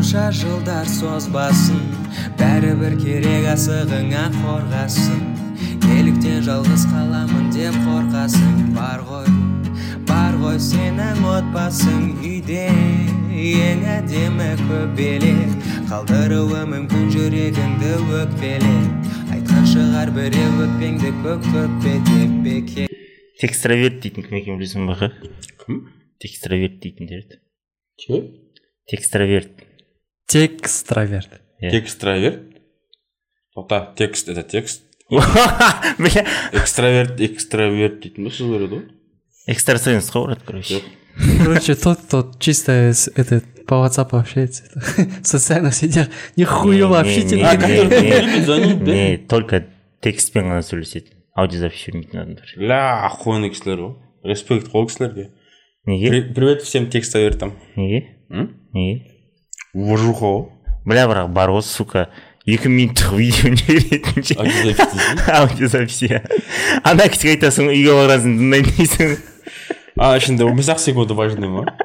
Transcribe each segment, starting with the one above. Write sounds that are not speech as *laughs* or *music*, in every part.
қанша жылдар созбасын бәрібір керек асығыңа қорғасын. Неліктен жалғыз қаламын деп қорқасың бар ғой бар ғой сенің отбасың үйде ең әдемі көбелек. Қалдыруы мүмкін жүрегіңді өкпелеп айтқан шығар біреу өкпеңді көк көкпе деп бекер текстроверт дейтін кім екенін білесің ба кім? Текстроверт дейтіндер еді. Че текстроверт текстроверт Иә. текстроверт тоқта текст это текст. *laughs* Бля. Экстраверт экстраверт. Дейтін ба сөз бар еді ғой экстрасенс қой брат короче короче тот кто чисто этот по WhatsApp общается *laughs* в социальных сетях нихуево общительный не, только текстпен ғана сөйлеседі аудиозапись бермейтін адамдар ля охуенный кісілер ғой респект қой кісілерге неге При- привет всем текстовертам неге М? неге уважуха ғой бля бірақ бар ғой сука. Екі минуттық видео не беретін ше Аудиозапись иә *laughs* ана кісіге айтасың ғой үйге барғансың тыңдаймын дейсің а ішінде он бес ақ секунды важный ма? *laughs*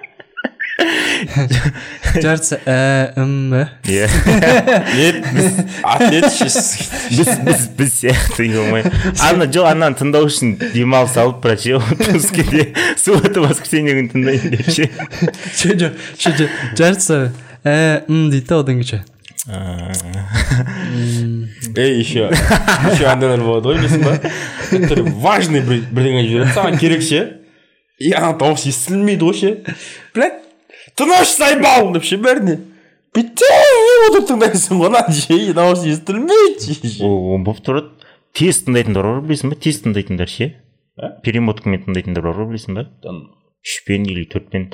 Б иә нет біз біз біз біз сияқты болмай. Ана жоқ ананы тыңдау үшін демалыс алып брат ше отпускіде *laughs* суббота воскресенье күні тыңдаймын деп ше. Жоқ жарысы ә м дейді да одан кейін ей еще еще андайлар болады ғой білесің ба который важный бір бірдеңе жібереді саған керек ше и ана дауыс естілмейді ғой ше блять тыныш заебал деп ше бәріне бүйтіп отырып тыңдайсың ғой ана ше дауыс естілмейді ол болып тұрады тез тыңдайтындар бар білесің ба тез тыңдайтындар ше перемоткамен тыңдайтындар бар ғой білесің ба үшпен или төртпен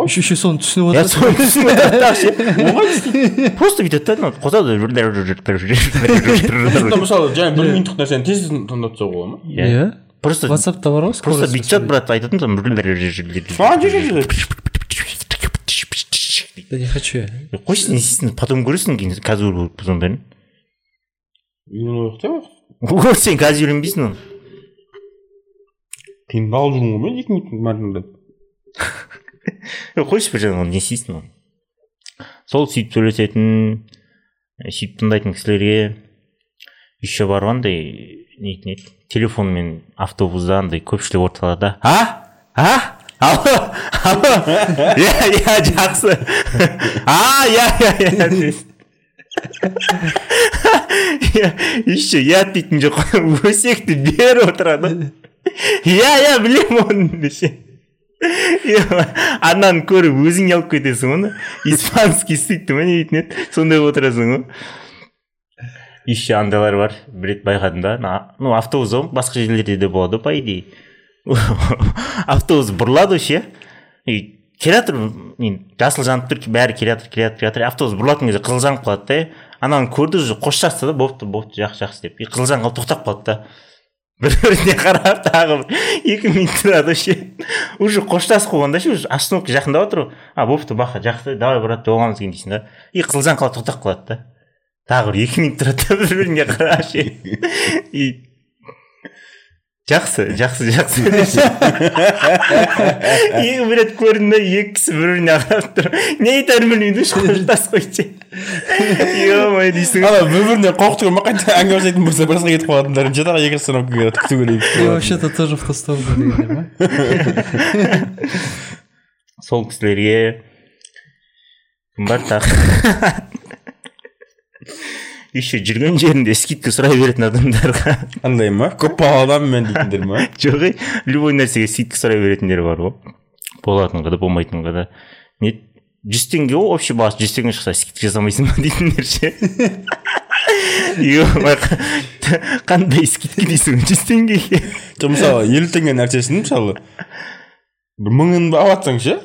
ғой еще соны түсініп иә отырсың соны түсініп просто бүйтеді да қосады мысалы жаңа бір минуттық нәрсені тез тыңдап тастауға болады ма иә просто ватсапта бар ғой просто бүйтіп жатады брат айтатын да не хочу я қойшы не істейсің потом көресің кейін қазір бұның бәрін үйрену керек та сен қазір үйренбейсің оны қиындалып жүрмін ғой мен екі минуттың бәрін тыңдап Е, қойшы бір жағынан істейсің оны сол сөйтіп сөйлесетін сөйтіп тыңдайтын кісілерге еще бар ғой андай нетін еді телефонмен автобуста андай көпшілік орталарда а? А? Алло? Алло? Иә иә жақсы а иә иә иә еще иә дейтін жоқ өсекті беріп отырады иә иә білемін оны десе. Ананы көріп өзің алып кетесің оны. Испанский істейді ма не дейтін еді. Сондай болып отырасың ғой. Еще андайлар бар. Бір рет байқадым да. Ну автобус ғой басқа жерлерде де болады по идее. Автобус бұрылады ше и келе жатыр жасыл жанып тұр бәрі келе жатыр келе жатыр келе жатыр автобус бұрылатын кезде қызыл жанып қалады да. Ананы көрді уже қоштасты да болыпты болыпты жақсы жақсы деп. И қызыл жанған тоқтап қалды да. Бір біріне қарап тағы бір екі минут тұрады ше уже қоштасып қойған да ше уже остановка жақындап жатыр ғой. А болыпты бақа жақсы давай брат жолығамыз кейін дейсің да. И қызылжан қалады тоқтап қалады да. Тағы бір екі минут тұрады да бір біріне қарап ше и жақсы жақсы жақсы. Екі бір рет көрдім да екі кісі бір біріне қарап тұр. Не айтарын білмейді уже қоштасып қойды. Мое дейсің ана бір біріне қорқытып ма қайта әңгіме жасайтын болса басқа кетіп қалатындар жатақ екі остановкаға күту и керек вообще то тоже в ту сторону дегендер ма сол кісілерге кім бар тағы еще жүрген жерінде скидка сұрай беретін адамдарға андай ма? Көп балалы адаммен дейтіндер ма? Жоқ ей любой нәрсеге скидка сұрай беретіндер бар ғой болатынға да болмайтынға да. Не жүз теңге ғой общий бағасы жүз теңге шықса скидка жасамайсың ба дейтіндер ше қандай скидка дейсің жүз теңгеге жоқ мысалы елу теңге нәрсесін мысалы бір мыңын алып жатсаң ше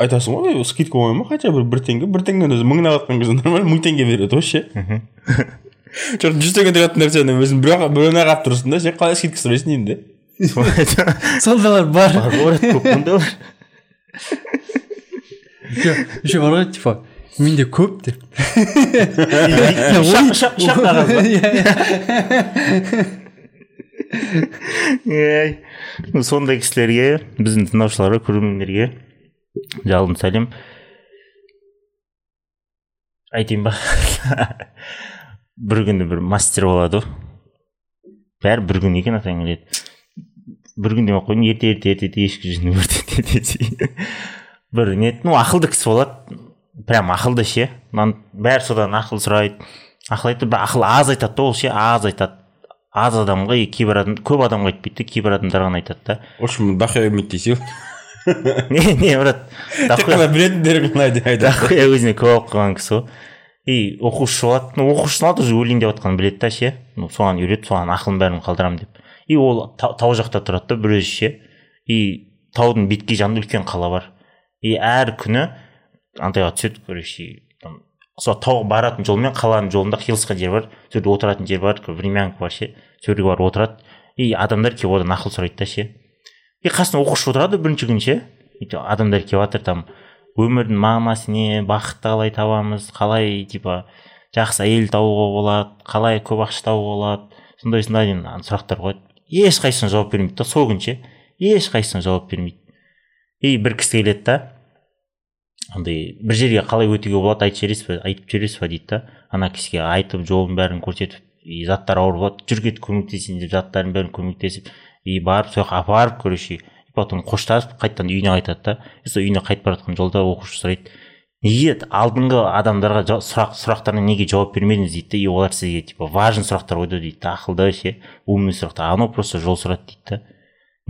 айтасың ғой «Ей, скидка болмай ма хотя бы бір теңге бір теңгені өзі мыңын алып жатқан кезде нормально мың теңге береді ғой ше жоқ жүз теңге тұратын нәрсені өзің бір біреуіне қарап тұрсың да сен қалай скидка сұрайсың деймін да сондайлар бар. Бар ғой көп еще бар ғой типа менде көп деп шақ қағаз ба сондай кісілерге біздің тыңдаушыларға көрермендерге жалын сәлем айтайын ба. Бір күні бір мастер болады. Ғой бәрі бір күн екен атаң келеді. Бір күн демей ақ қояйын ерте ерте ерте ерте ешкі жүзін өртетеді бір не ну ақылды кісі болады. Прям ақылды ше. Бәрі содан ақыл сұрайды. Ақыл айтады бірақ ақыл аз айтады да ол ше аз айтады. Аз адамға и кейбір адам көп адамға айтпайды да кейбір адамдар ғана айтады да. В общем дохуя білмейді дейсіз *laughs* не не брат *laughs* тек қана білетіндер ғана деп айтады дохуя өзіне көп оқып қалған кісі ғой и оқушы болады ну оқушысын алады уже өлейін деп жатқанын біледі да ше. Ну соған үйретіп соған ақылын бәрін қалдырамын деп. И ол та- тау жақта тұрады да бір өзі ше. И таудың беткей жағында үлкен қала бар. И әр күні андайға түседі короче там сол тауға баратын жол мен қаланың жолында қиылысқан жер бар сол жерде отыратын жер бар времянка бар ше сол жерге барып отырады. И адамдар келіп одан ақыл сұрайды да ше. И қасында оқушы отырады бірінші күні ше. Адамдар келіп жатыр там өмірдің мағынасы не бақытты қалай табамыз қалай типа жақсы әйел табуға болады қалай көп ақша табуға болады сондай сондай деген сұрақтар қояды. Ешқайсысына жауап бермейді да сол күні ше. Ешқайсысына жауап бермейді. И бір кісі келеді да андай бір жерге қалай өтуге болады айтып жібересіз ба айтып жібересіз ба дейді да. Ана кісіге айтып жолын бәрін көрсетіп и заттар ауыр болады. Жүр кет көмектесейін деп заттардың бәрін көмектесіп и барып сол жаққа апарып короче потом қоштасып қайтадан үйіне қайтады да. Сол үйіне қайтып бара жатқан жолда оқушы сұрайды. Неге алдыңғы адамдарға сұрақ сұрақтарына неге жауап бермедіңіз дейді да. И олар сізге типа важный сұрақтар қойды дейді да. Ақылды ше умный сұрақтар. Анау просто жол сұрады дейді да.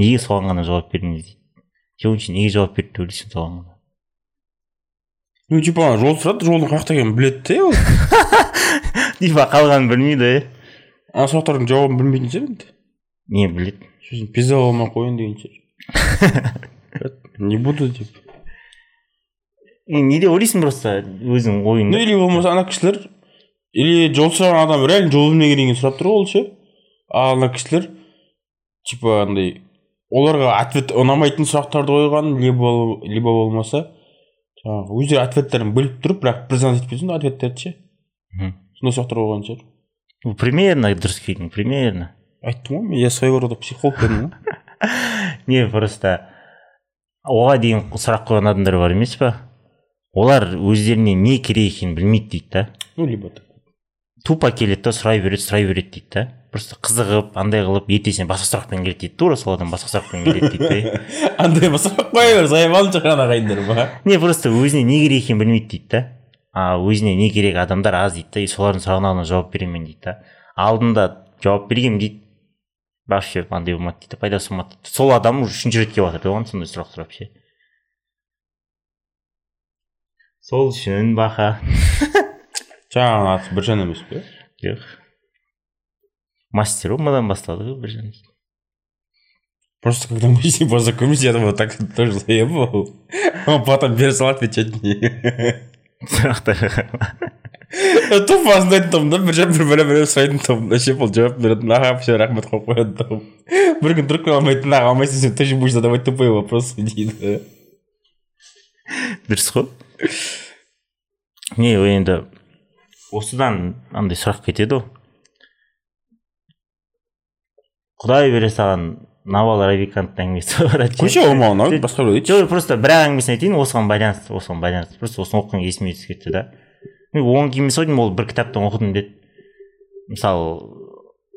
Неге соған ғана жауап бердіңіз дейді? Ойыңша неге жауап берді деп ойлайсың соған ну типа жол сұрады жолдың қай жақта екенін біледі де ол. Типа қалғанын білмейді иә ана сұрақтардың жауабын білмейтін шығар енді не біледі сосын пизда болмай ақ қояйын деген шығар *laughs* не буду деп. Не деп ойлайсың просто өзің ну ойыңды или болмаса ана кісілер или жол сұраған адам реально жол білмегеннен кейін сұрап тұр ғой ол ше. Ал ана кісілер типа андай оларға ответ ұнамайтын сұрақтарды қойған либо либо болмаса жаңағы өздері ответтерін біліп тұрып бірақ признать етпей сондай ответтерді ше? Сондай сұрақтар қойған шығар. Ну, примерно дұрыс келдің примерно. Айттым ғой я своего рода психолог дедім ғой. *laughs* Не просто оған дейін сұрақ қойған адамдар бар емес па? Олар өздеріне не керек екенін білмейді дейді да. Ну либо тупо келеді да сұрай береді сұрай береді дейді да. Просто қызығып андай қылып ертесіне басқа сұрақпен келеді дейді тура сол адам басқа сұрақпен келеді дейді да андай сұрақ қоя бер шығар ана ағайындар ба не просто өзіне не керек екенін білмейді дейді да а өзіне не керек адамдар аз дейді да и солардың сұрағына ғана жауап беремін дейді да алдында жауап бергенмін дейді. Вообще андай болмады дейді пайдасы болмады сол адам уже үшінші рет келіп жатыр да оған сондай сұрақ сұрап ше? Сол үшін баха *laughs* жаңағы аты біржан емес пе? Жоқ. Мастер омадан басталды ғой бір жан Просто когда мы с ним познакомились, я думал, так тоже заебал. Он потом берется отвечать мне. сұрақтарға Тупо андайтын тұғым да бір жақ бір бәле біреу сұрайтын тұғым да ше бұл жауап беретін аға все рахмет қойып қоятын тұғым бір күн тұрып қала алмайтын аға алмайсың сен тоже будешь задавать тупые вопросы дейді дұрыс қой не ол енді осыдан андай сұрақ кетеді ғой құдай бере салған навал равиканттың әңгімесі бар қойшы ол маған ұнайды басқа біреу айтшы жоқ просто бір әңгімесін айтайын осыған байланысты осыған байланысты. Просто осыны оқыған есіме түсіп кетті да. Мен оған кейін ойдым ол бір кітаптан оқыдым деді. Мысалы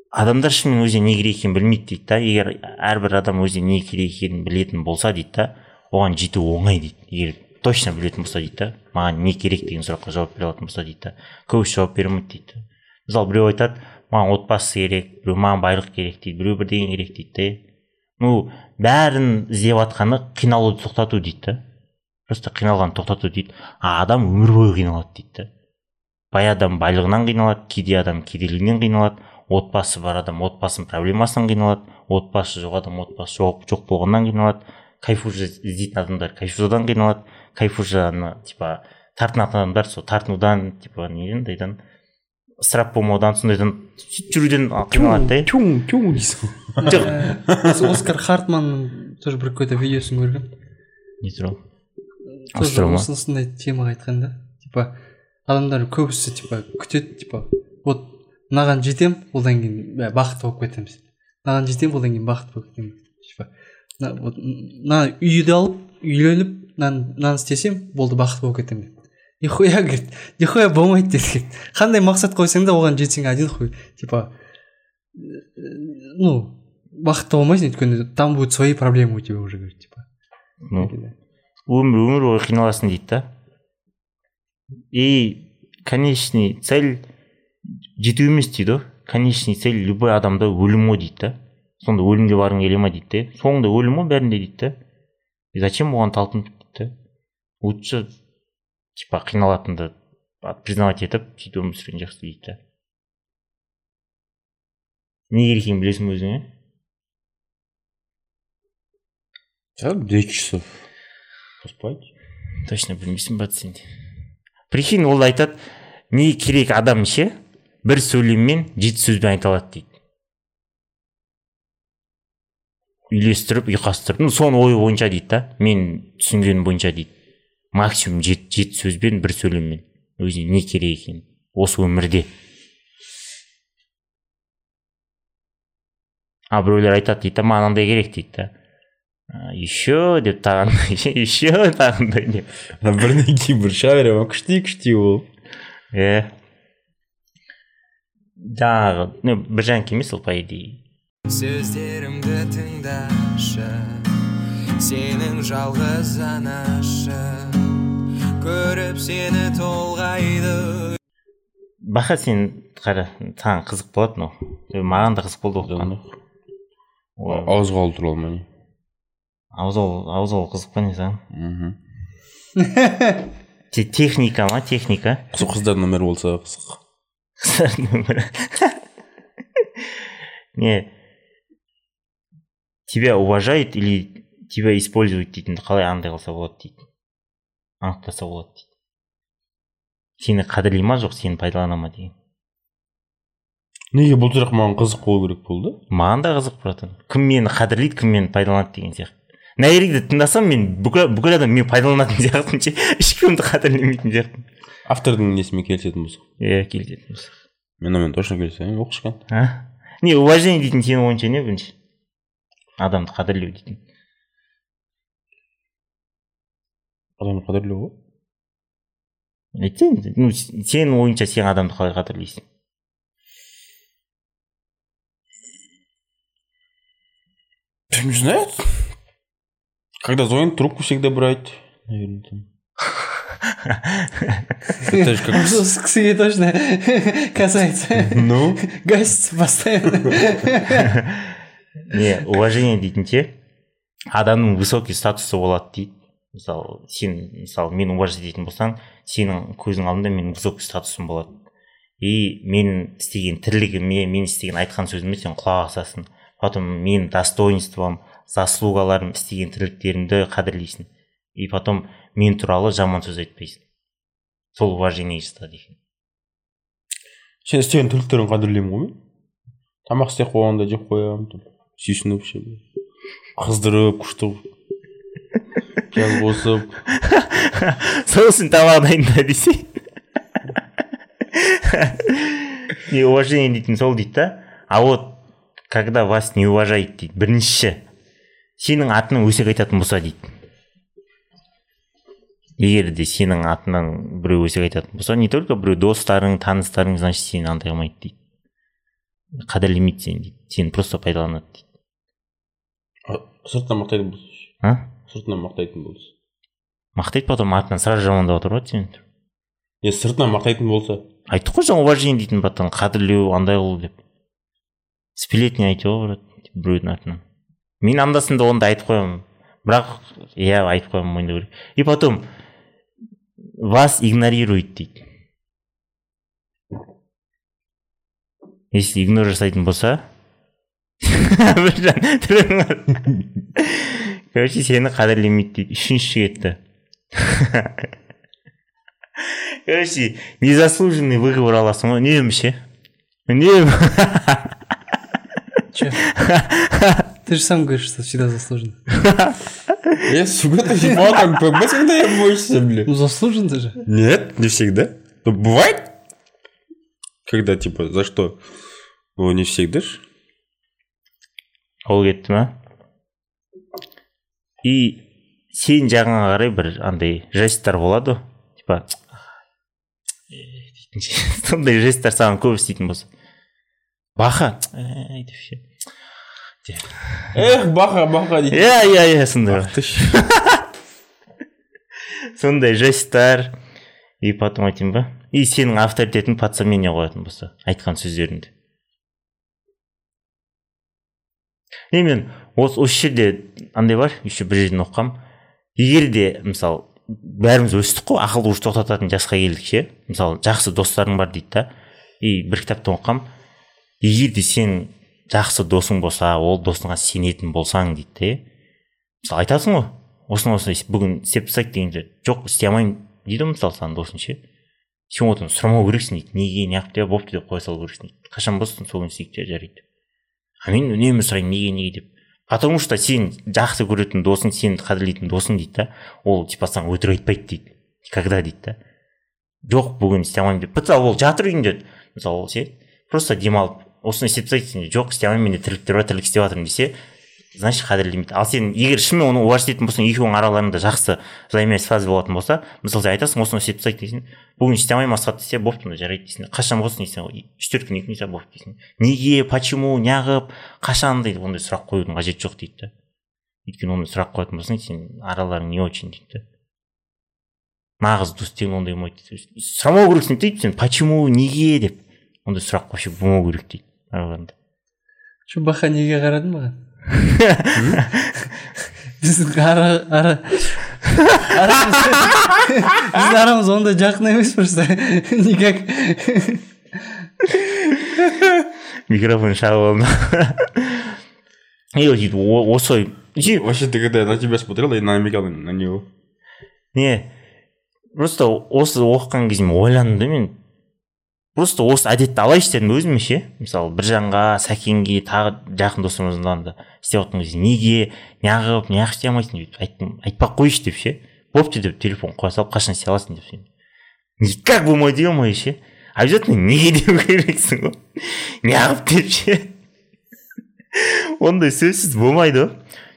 адамдар шынымен өзіне не керек екенін білмейді дейді да. Егер әрбір адам өзіне не керек екенін білетін болса дейді да оған жету оңай дейді. Егер точно білетін болса дейді да маған не керек деген сұраққа жауап бере алатын болса дейді да көбісі жауап бере алмайды дейді мысалы біреу айтады маған отбасы керек біреу маған байлық керек дейді біреу бірдеңе керек дейді да ну бәрін іздеп жатқаны қиналуды тоқтату дейді да просто қиналғанды тоқтату дейді. А адам өмір бойы қиналады дейді да бай адам байлығынан қиналады кедей адам кедейлігінен қиналады отбасы бар адам отбасының проблемасынан қиналады отбасы жоқ адам отбасы жоқ, жоқ болғаннан қиналады кайфуша іздейтін адамдар кайфузадан қиналады кайфушаны типа тартынатын адамдар сол тартынудан типа неден андайдан. Ысырап болмаудан сондайдан сөйтіп жүруден қиналады да. тюң тюң дейсің. *laughs* Жоқ. Оскар хартманның тоже бір какой то видеосын көргенмін не туралы тоже осындай темаға айтқан да. Типа адамдар көбісі типа күтеді типа вот мынаған жетем одан кейін бақытты болып кетеміз мынаған жетем одан кейін бақытты болып кетемін. Типа мына вот мына үйді алып үйленіп мынаны істесем болды бақытты болып кетемін деп нихуя говорит нихуя болмайды деді қандай мақсат қойсаң да оған жетсең один хуй. Типа ну бақытты болмайсың өйткені там будут свои проблемы у тебя уже говорит типа. Ну. Өмір өмір бойы қиналасың дейді да. И конечный цель жету емес дейді ғой. Конечный цель любой адамда өлім ғой дейді да. Сонда өлімге барғың келе ма дейді да соңында өлім ғой бәрінде дейді да зачем оған талпынып дейді да лучше типа қиналатынды признавать етіп сөйтіп өмір сүрген жақсы дейді да не керек екенін білесің ба өзің иә Сейчас екі часов. Поспать. Точно білмейсің ба сен прикинь ол айтады не керек адам ше бір сөйлеммен жеті сөзбен айта алады дейді. Үйлестіріп ұйқастырып. Ну соның ойы бойынша дейді да мен түсінгенім бойынша дейді. Максимум жеті жеті сөзбен бір сөйлеммен өзіне не керек екенін. Осы өмірде. А біреулер айтады дейді да маған андай керек дейді да. «А, еще? деп тағы *laughs* еще? тағындай деп. Бірінен кейін бір шыға бере ма күшти күшти болып иә жаңағы ну бір жаңағы емес ол по идее сөздерімді тыңдашы. Сенің жалғыз анашы көріп сені толғайды. Баха сен қара саған қызық болады мынау маған да қызық болды оқыған ауыз қалу туралы ма не? Ауыз ауыз қызық па не саған? Мхм. Те- техника ма техника? Қыз- қыздардың өмірі болса қызық. Нөмірі. *laughs* не тебя уважают или тебя используют дейтін қалай андай қылса болады дейді анықтаса болады дейді сені қадірлей ма? Жоқ сені пайдалана ма деген. Неге бұл сұрақ маған қызық болу керек болды? Маған да қызық братан. Кім мені қадірлейді кім мені пайдаланады деген сияқты. Мына еректі тыңдасам мен бүкіл, бүкіл адам мені пайдаланатын сияқтымын ше. *laughs* Ешкімді қадірлемейтін сияқтымын. Автордың несімен келісетін болсақ иә келісетін болсақ. Мен онымен точно келісемін оқы кішкене а? Не уважение дейтін сенің ойыңша не бірінші? Адамды қадірлеу дейтін. Адамды қадірлеу ғой айтсайын ну сенің ойыңша сен адамды қалай қадірлейсің не знаю когда звонит трубку всегда брать наверное там это же как осы кісіге точно касается ну гасится постоянно не уважение дейтін ше адамның высокий статусы болады дейді мысалы сен мысалы мені уважать ететін болсаң сенің көзің алдында менің высокий статусым болады. И менің істеген тірлігіме мен істеген айтқан сөзіме сен құлақ асасың. Потом менің достоинством заслугаларым істеген тірліктерімді қадірлейсің. И потом мен туралы жаман сөз айтпайсың. Сол уважение жатады екен сен істеген тірліктерін қадірлеймін ғой. Мен тамақ істеп қойғанда жеп қоямын сүйсініп ше. Қыздырып күшті қосып *laughs* сол үшін тамақ дайында десей не уважение дейтін сол дейді да. А вот когда вас не уважает дейді бірінші сенің атыңнан өсек айтатын болса дейді. Егер де сенің атыңнан біреу өсек айтатын болса не только біреу достарың таныстарың значит сені андай қылмайды дейді қадірлемейді сені дейді. Сені просто пайдаланады дейді. Ше? а? Сыртынан мақтайтын болса. Мақтайды потом артынан сразу жамандап отыр ғой сені е сыртынан мақтайтын болса. Айттық қой жаңа уважение дейтін братан қадірлеу андай қылу деп. Сплетня айтып ғой брат біреудің артынан мен анда санда онда айтып қоямын. Бірақ иә айтып қоямын мойындау керек. И потом вас игнорирует дейді. Если игнор жасайтын болса. *laughs* *laughs* короче сені қадірлемейді дейді үшінші кетті короче незаслуженный выговор аласың ғой үнемі ше үнемі че ты же сам говоришь что всегда заслуженно е сука ты ебал как бы мы всегда ебаешься блин. Ну заслуженно ты же. Нет не всегда. Ну бывает когда типа за что? Ну не всегда ж. Ол кетті ма? И сен жағыңа қарай бір андай жесттер болады ғой. Типа *laughs* сондай жесттер саған көп істейтін болса баха деп ше эх баха баха дейді. Иә иә иә сондай *laughs* сондай жесттер и потом айтайын ба. И сенің авторитетің под сомнение қоятын болса айтқан сөздеріңді. И мен осы осы жерде андай бар еще бір жерден оқығанмын егер де мысалы бәріміз өстік қой ақыл уж тоқтататын жасқа келдік ше мысалы жақсы достарың бар дейді да и бір кітаптан оқығанмын егер де сен жақсы досың болса ол досыңа сенетін болсаң дейді да мысалы айтасың ғой осыны осыны бүгін істеп тастайық дегенде жоқ істей алмаймын дейді ғой мысалы саған досың ше. Сен одан сұрамау керексің дейді неге неғып деп бопты деп қоя салу керексің дейді. Қашан болсын сол күні істейік те жарайды. А мен үнемі сұраймын неге неге деп. Потому что сен жақсы көретін досың сені қадірлейтін досың дейді да. Ол типа саған өтірік айтпайды дейді. Никогда дейді да. Жоқ бүгін істей алмаймын деп. Ол жатыр үйінде. Мысалы ше просто демалып осыны істеп тастайық десең жоқ істей алмаймын менде тірліктер бар тірлік істеп жатырмын десе значит қадірлемейді ал сен егер шынымен оны уважать болсаң екеуіңнің араларыңда жақсы взаимосвязь болатын болса мысалы сен айтасың осыны істеп тастайық дейсің бүгін істей алмаймын асхат десе бопты онда жарайды дейсің қашан болсын дейсің үш төрт күннен кейін болды дейсің неге почему неғып қашан дейді. Ондай сұрақ қоюдың қажеті жоқ дейді да. Өйткені ондай сұрақ қоятын болсаң сен араларың не очень дейді да. Нағыз дос деген ондай болмайды сұрамау керексің дейді. Сен почему неге деп. Ондай сұрақ вообще болмау керек дейді араларында че баха неге қарадың маған? Біздің ара ара арамыз біздің арамыз ондай жақын емес просто никак микрофон шағып алдым и сөйтіп осы вообще ты когда на тебя смотрел я намекал на него. Не просто осы оқыған кезде мен ойландым да мен просто осы әдетті алайыншы дедім өзіме ше. Мысалы біржанға сәкенге тағы жақын достарымыздан да істеп жатқан кезде неге неғып неғып істей алмайсың деп айттым айтпай ақ қойшы деп ше. Бопты деп телефон қоя салып қашан істей аласың деп никак болмайды деген ғой ше. Обязательно неге деу керексің ғой. Неғып деп ше. Ондай сөзсіз болмайды ғой.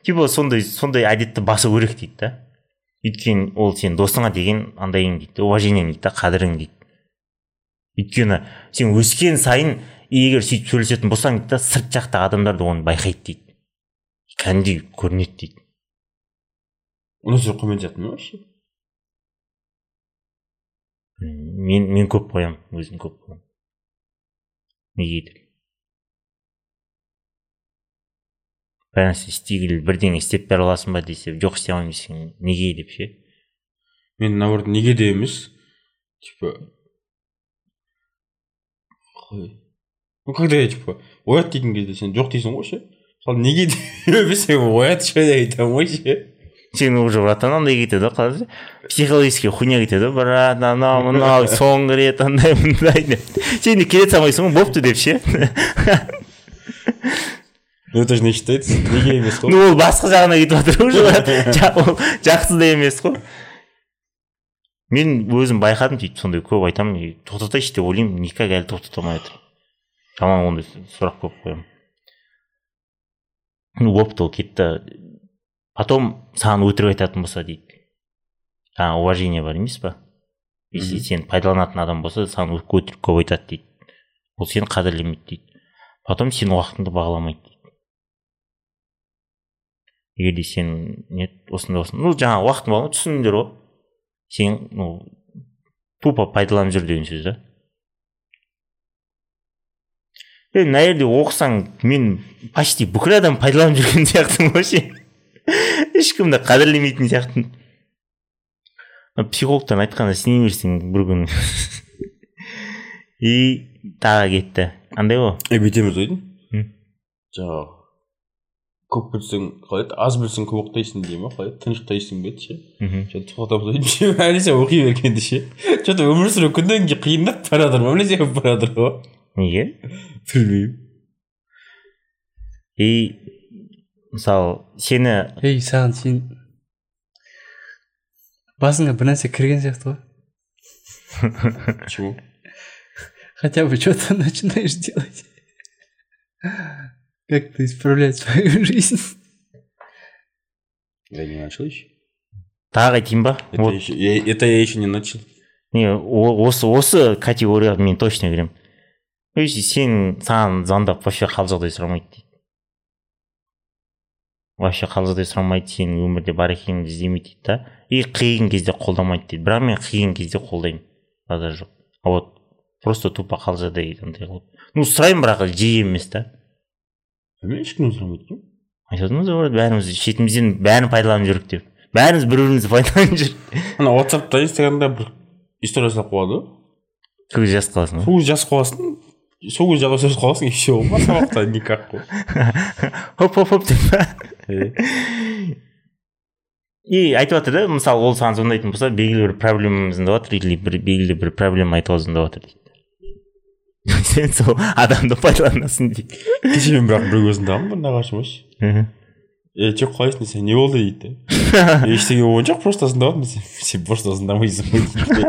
Типа сондай сондай әдетті басу керек дейді да. Өйткені ол сен досыңа деген андайың дейді уважениең дейді да қадірің дейді. Өйткені сен өскен сайын егер сөйтіп сөйлесетін болсаң дейді да сырт жақтағы адамдар да оны байқайды дейді. Кәдімгідей көрінеді дейді. Ондай сұрақ қоймайтын сияқтымын вообще? Мен мен көп қоямын өзім көп қоямын. Неге деп бір нәрсе істегелі бірдеңе істеп бере аласың ба десе жоқ істей алмаймын десең неге деп ше мен наоборот неге де емес типа қалай ну когда я типа оят дейтін кезде сен жоқ дейсің ғой ше мысалы неге берсең оят ше деп айтамын ғой ше сен уже братан андай кетеді ғой қалай психологический хуйня кетеді ғой брат анау мынау соңғы рет андай мындай деп сен де келе салмайсың ғой бопты деп ше ну это же не считается неге емес қой ну ол басқа жағына кетіп жатыр уже жа- ол жақсы да емес қой мен өзім байқадым сөйтіп сондай көп айтамын. Тоқтатайыншы деп ойлаймын никак әлі тоқтата алмай жатырмын жаман ондай сұрақ көп қоямын. Ну бопты ол кетті. Потом саған өтірік айтатын болса дейді. Жаңағы уважение бар емес па? Если сен пайдаланатын адам болса саған өтірік көп айтады дейді. Ол сені қадірлемейді дейді. Потом сенің уақытыңды бағаламайды дейді. Егер де сен не осындай осындай. Ну жаңағы уақытын бағала түсіндіңдер ғой. Сен ну тупо пайдаланып жүр деген сөз да. Е мына жерде оқысаң мен почти бүкіл адам пайдаланып жүрген *laughs* сияқтымын ше ешкімді қадірлемейтін сияқтымын. Психологтан айтқанда сене берсең бір күні *laughs* и тағы кетті. Андай ғой. Е бүйтеміз ғой жаңағы көп білсең қалай еді аз білсең көп ұйықтайсың дей ма? қалай еді тыныштайсың ба еді ше? Мхм. Че то тоқтатамыз ғой әлі сен оқи бергенде ше. Че то өмір сүру күннен күнге қиындап бара жатыр ма? Білесің бара жатыр ғой. Неге? Білмеймін. И мысалы сені ей саған сен басыңа бір нәрсе кірген сияқты ғой. Почему хотя бы что то начинаешь делать. Как-то исправлять свою *laughs* жизнь. Я не начал еще тағы айтайын ба это вот. еще я- это я еще не начал. Не осы осы категорияға мен точно кіремін то есть сен саған звондап вообще хал жағдай сұрамайды дейді. Вообще хал жағдай сұрамайды сенің өмірде бар екеніңді іздемейді дейді да. И қиын кезде қолдамайды дейді. Бірақ мен қиын кезде қолдаймын. Базар жоқ. А вот просто тупо хал жағдай андай қылып ну сұраймын бірақ жиі емес та. Мен ешкімнен сұрамайды екенмін айтып ғой бәріміз шетімізден бәрін пайдаланып жүрік деп. Бәріміз бір бірімізді пайдаланып жүрік ана ватсапта инстаграмда бір история салып қояды ғой сол кезде жазып қаласың ғой сол кезде жазып қаласың. Сол кезде жазып қаласың и все басқа уақытта никак қой. Хоп хоп хоп деп па? И айтып жатыр да мысалы ол саған звондайтын болса белгілі бір проблеманы звондап жатыр или бір белгілі бір проблема айтуға звондап жатыр дейді. Сен сол адамды пайдаланасың дейді кеше мен бірақ біреу өзімдамын бір нағашым ше е че қалайсың десем не болды дейді да «Е, ештеңе болған жоқ просто звондаватырмын десем сен просто звондамайсың ғой дейді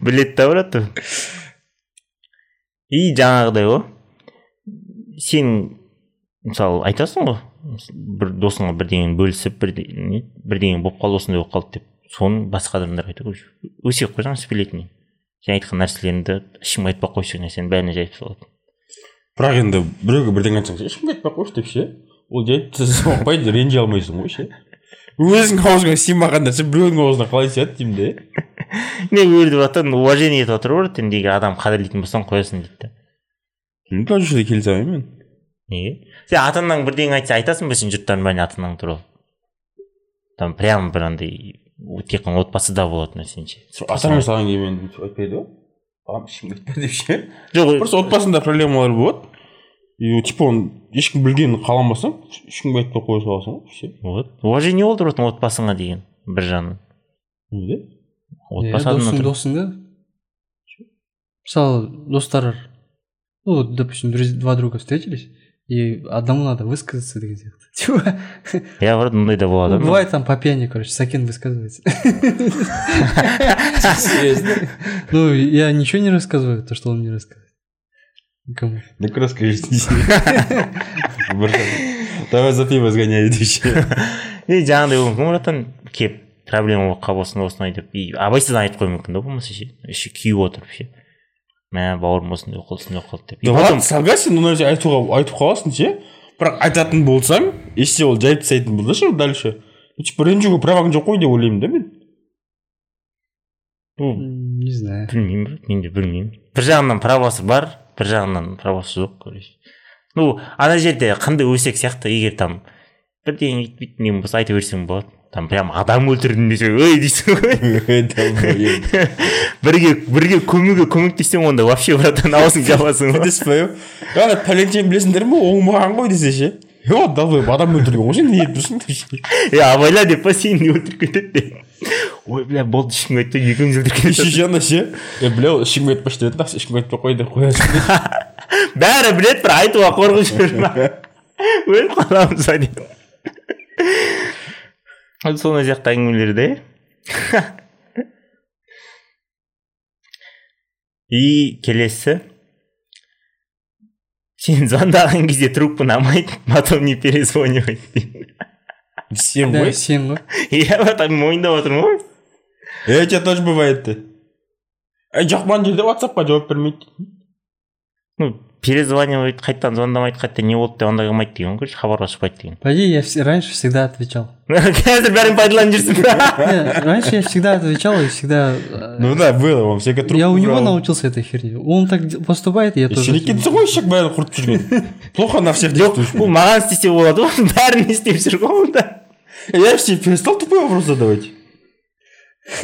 біледі да брат и жаңағыдай ғой сен мысалы айтасың ғой бір досыңа бірдеңені бөлісіп бірдеңе болып қалды осындай болып қалды деп соны басқа адамдарға айтуға өсек қой жаңағы сплетни сен айтқан нәрселеріңді ешкімге айтпай ақ қойшы сен бәріне жайып салады бірақ енді біреуге бірдеңе айтсаң ешкімге айтпай ақ қойшы деп ше. Ол жайып соқпайды ренжи алмайсың ғой ше. Өзіңнің аузыңа сыймаған нәрсе біреудің аузына қалай сыяды деймін де. *laughs* Не өліп жатыр уважение етіп жатыр ғой енді егер адам қадірлейтін болсаң қоясың дейді да мен тоже жерде келісе алмаймын мен неге сен ата анаң бірдеңе айтса айтасың ба сен жұрттардың бәріне ата анаң туралы? Там прям бір андай тек қана отбасыда болатын нәрсені ше ата саған кейін мен айтпайды ғой ешкімге айтпа деп ше жоқ просто отбасында проблемалар болады и типа оны ешкім білгенін қаламасаң ешкімге айтпай қоя саласың ғой все вот уважение болдырып отырмын отбасыңа деген бір жағынан отбасы досың досың да мысалы достар ну вот, допустим два друга встретились и одному надо высказаться деген сияқты *laughs* типа иә брат мындай да болады ну, бывает там по пьяни короче сакен высказывается *laughs* ну я ничего не рассказываю то что он мне рассказывает никому ну расскажи *laughs* давай за пиво сгоняй ше и жаңағыдай болуы мүмкін братан келіп проблема болып қалып осындай осындай деп и абайсыздан айтып қоюы мүмкін да болмаса ше еще күйіп отырып ше мә бауырым осындай болып қалды осындай болып қалды деп и да потом ладно согласен ол нәрсе айтуға айтып қаласың ше? Бірақ айтатын болсаң если ол жайып тастайтын болса ше дальше. Типа ренжуге праваң жоқ қой деп ойлаймын да мен. Не знаю. білмеймін брат мен де білмеймін. Бір жағынан правасы бар бір жағынан правасы жоқ короче. Ну ана жерде қандай өсек сияқты егер там бірдеңе өйтпейді деген болса айта берсең болады. Там прям адам өлтірдім десең ей дейсің ғой бірге бірге көмуге көмектессең онда вообще братан аузыңды жабасың ғой кәдеспай ана пәленшені білесіңдер ме оңбаған ғой десе ше е давай адам өлтірген ғой сен не етіп деп ше е абайла деп па сені не өлтіріп кетеді деп ой бля болды ешкімге айтпай екеуміз өлтіріп кетеді еще ана ше е бля ешкімге айтпашы деп еді ешкімге айтпай қой деп қоясың бәрі біледі бір айтуға қорқып жүр өліп қаламыз ба деп Сондай сияқты әңгімелерде и келесі сен звондаған кезде трубканы алмайды потом не перезванивает дейді сен ғой сен ғой иә братан мойындап отырмын ғой е у тебя тоже бывает де е жоқ мына жерде ватсапқа жауап бермейді. ну перезванивает қайтадан звондамайды қайтадан не болды деп андай қылмайды деген ғой короче хабарласпайды деген по идее я вс- раньше всегда отвечал қазір бәрін пайдаланып жүрсің ба Не, раньше я всегда отвечал и всегда э, ну да было он всякое трубку я у него брал. научился этой херне он так де- поступает и я е тоже сен екенсің ғой ішек бәрін құртып жүрген плохо на всех действуешь бұл маған істесе болады ғой бәрін істеп жүр ғой онда Э, я вообще перестал тупой вопрос задавать *laughs*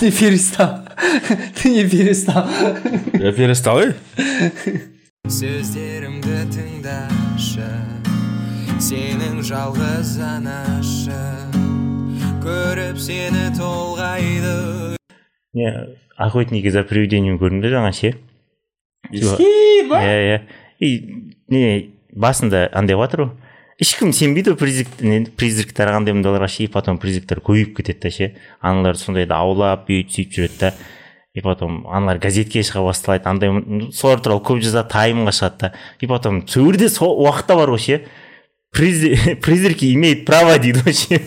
ты перестал *laughs* ты не перестал. Я перестал ей сөздерімді тыңдашы сенің жалғыз анашың көріп сені толғайды. Не охотники за привидением көрдіңдер жаңа ше? Иә иә. И не басында андай ғой. Ешкім сенбейді ғой призрактар қандай мындайларға ше и потом призрактар көбейіп кетеді да ше. Аналар сондайды аулап бүйтіп сөйтіп жүреді да. И потом аналар газетке шыға басталады андай солар туралы көп жазады таймға шығады да. И потом сол жерде сол уақытта бар ғой ше. «Приз- *laughs* призраки имеют *laughs* *laughs* право дейді ғой ше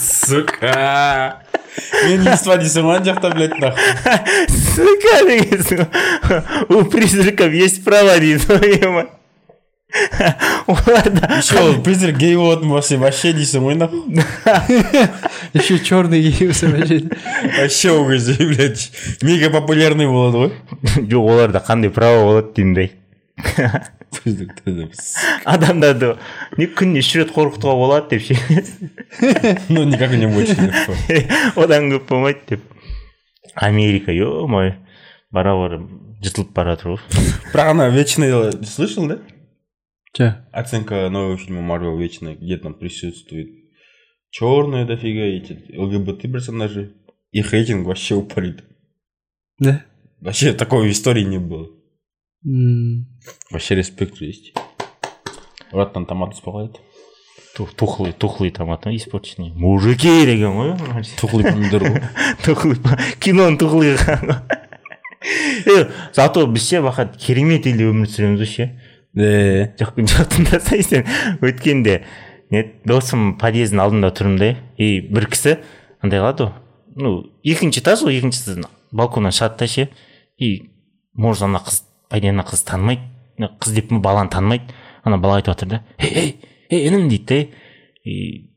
сука! Мен иства дейсің ғой ана жақта блять нахуй? Сука дегенсің. У призраков есть права дейді ғой оларда еще ол призрак гей болатын болса вообще дейсің ғой нахуй. Еще черный киюсі вообще. Вообще ол кезде блять мега популярный болады ғой жоқ оларда қандай право болады деймін адамдарды не күніне үш рет қорқытуға болады деп ше ну никак не больше одан көп болмайды деп америка е мое бара бара жыртылып бара жатыр ғой бірақ ана вечный слышал да? Че оценка нового фильма Марвел Вечная, где там присутствует черные дофига, эти ЛГБТ персонажи. Их рейтинг вообще упорит. да Вообще такого в истории не было. М, Вообще респект есть. Вот там томат спалает. Ту- тухлый тухлый томат испорченный мужики деген ғой Тухлый помидор ғой. *laughs* тухлый киноның тухлый е *laughs* зато біз ше бақат керемет елде өмір сүреміз ғой ше Да. жоқ тыңдасай сен өткенде не досым подъездің алдында тұрмын да и бір кісі андай қылады ғой ну екінші этаж ғой екінші балконнан шығады да ше и может ана қыз по ана қыз танымайды қыз деп баланы танымайды ана бала айтып жатыр да ей ей ей інім дейді да и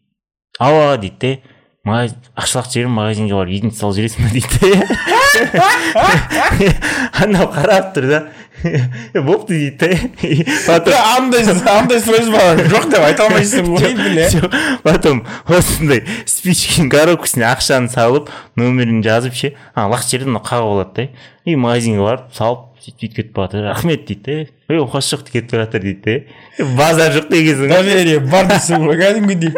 ауа дейді да ақшалақ жіберіп магазинге барып егін салып жібересің ба дейді анау қарап тұр да «Е, бопты дейді да андай андай сөз бар жоқ деп айта алмайсың ғой бля Всё. потом осындай спичкин коробкасына ақшаны салып нөмірін жазып ше лақ жерден қағып алады да и магазинге барып салып сөйтіп сөйтіп кетіп бара рахмет дейді да ей оқасы жоқ кетіп бара жатыр дейді да базар жоқ дегенсің доверие бар дейсің ғой кәдімгідей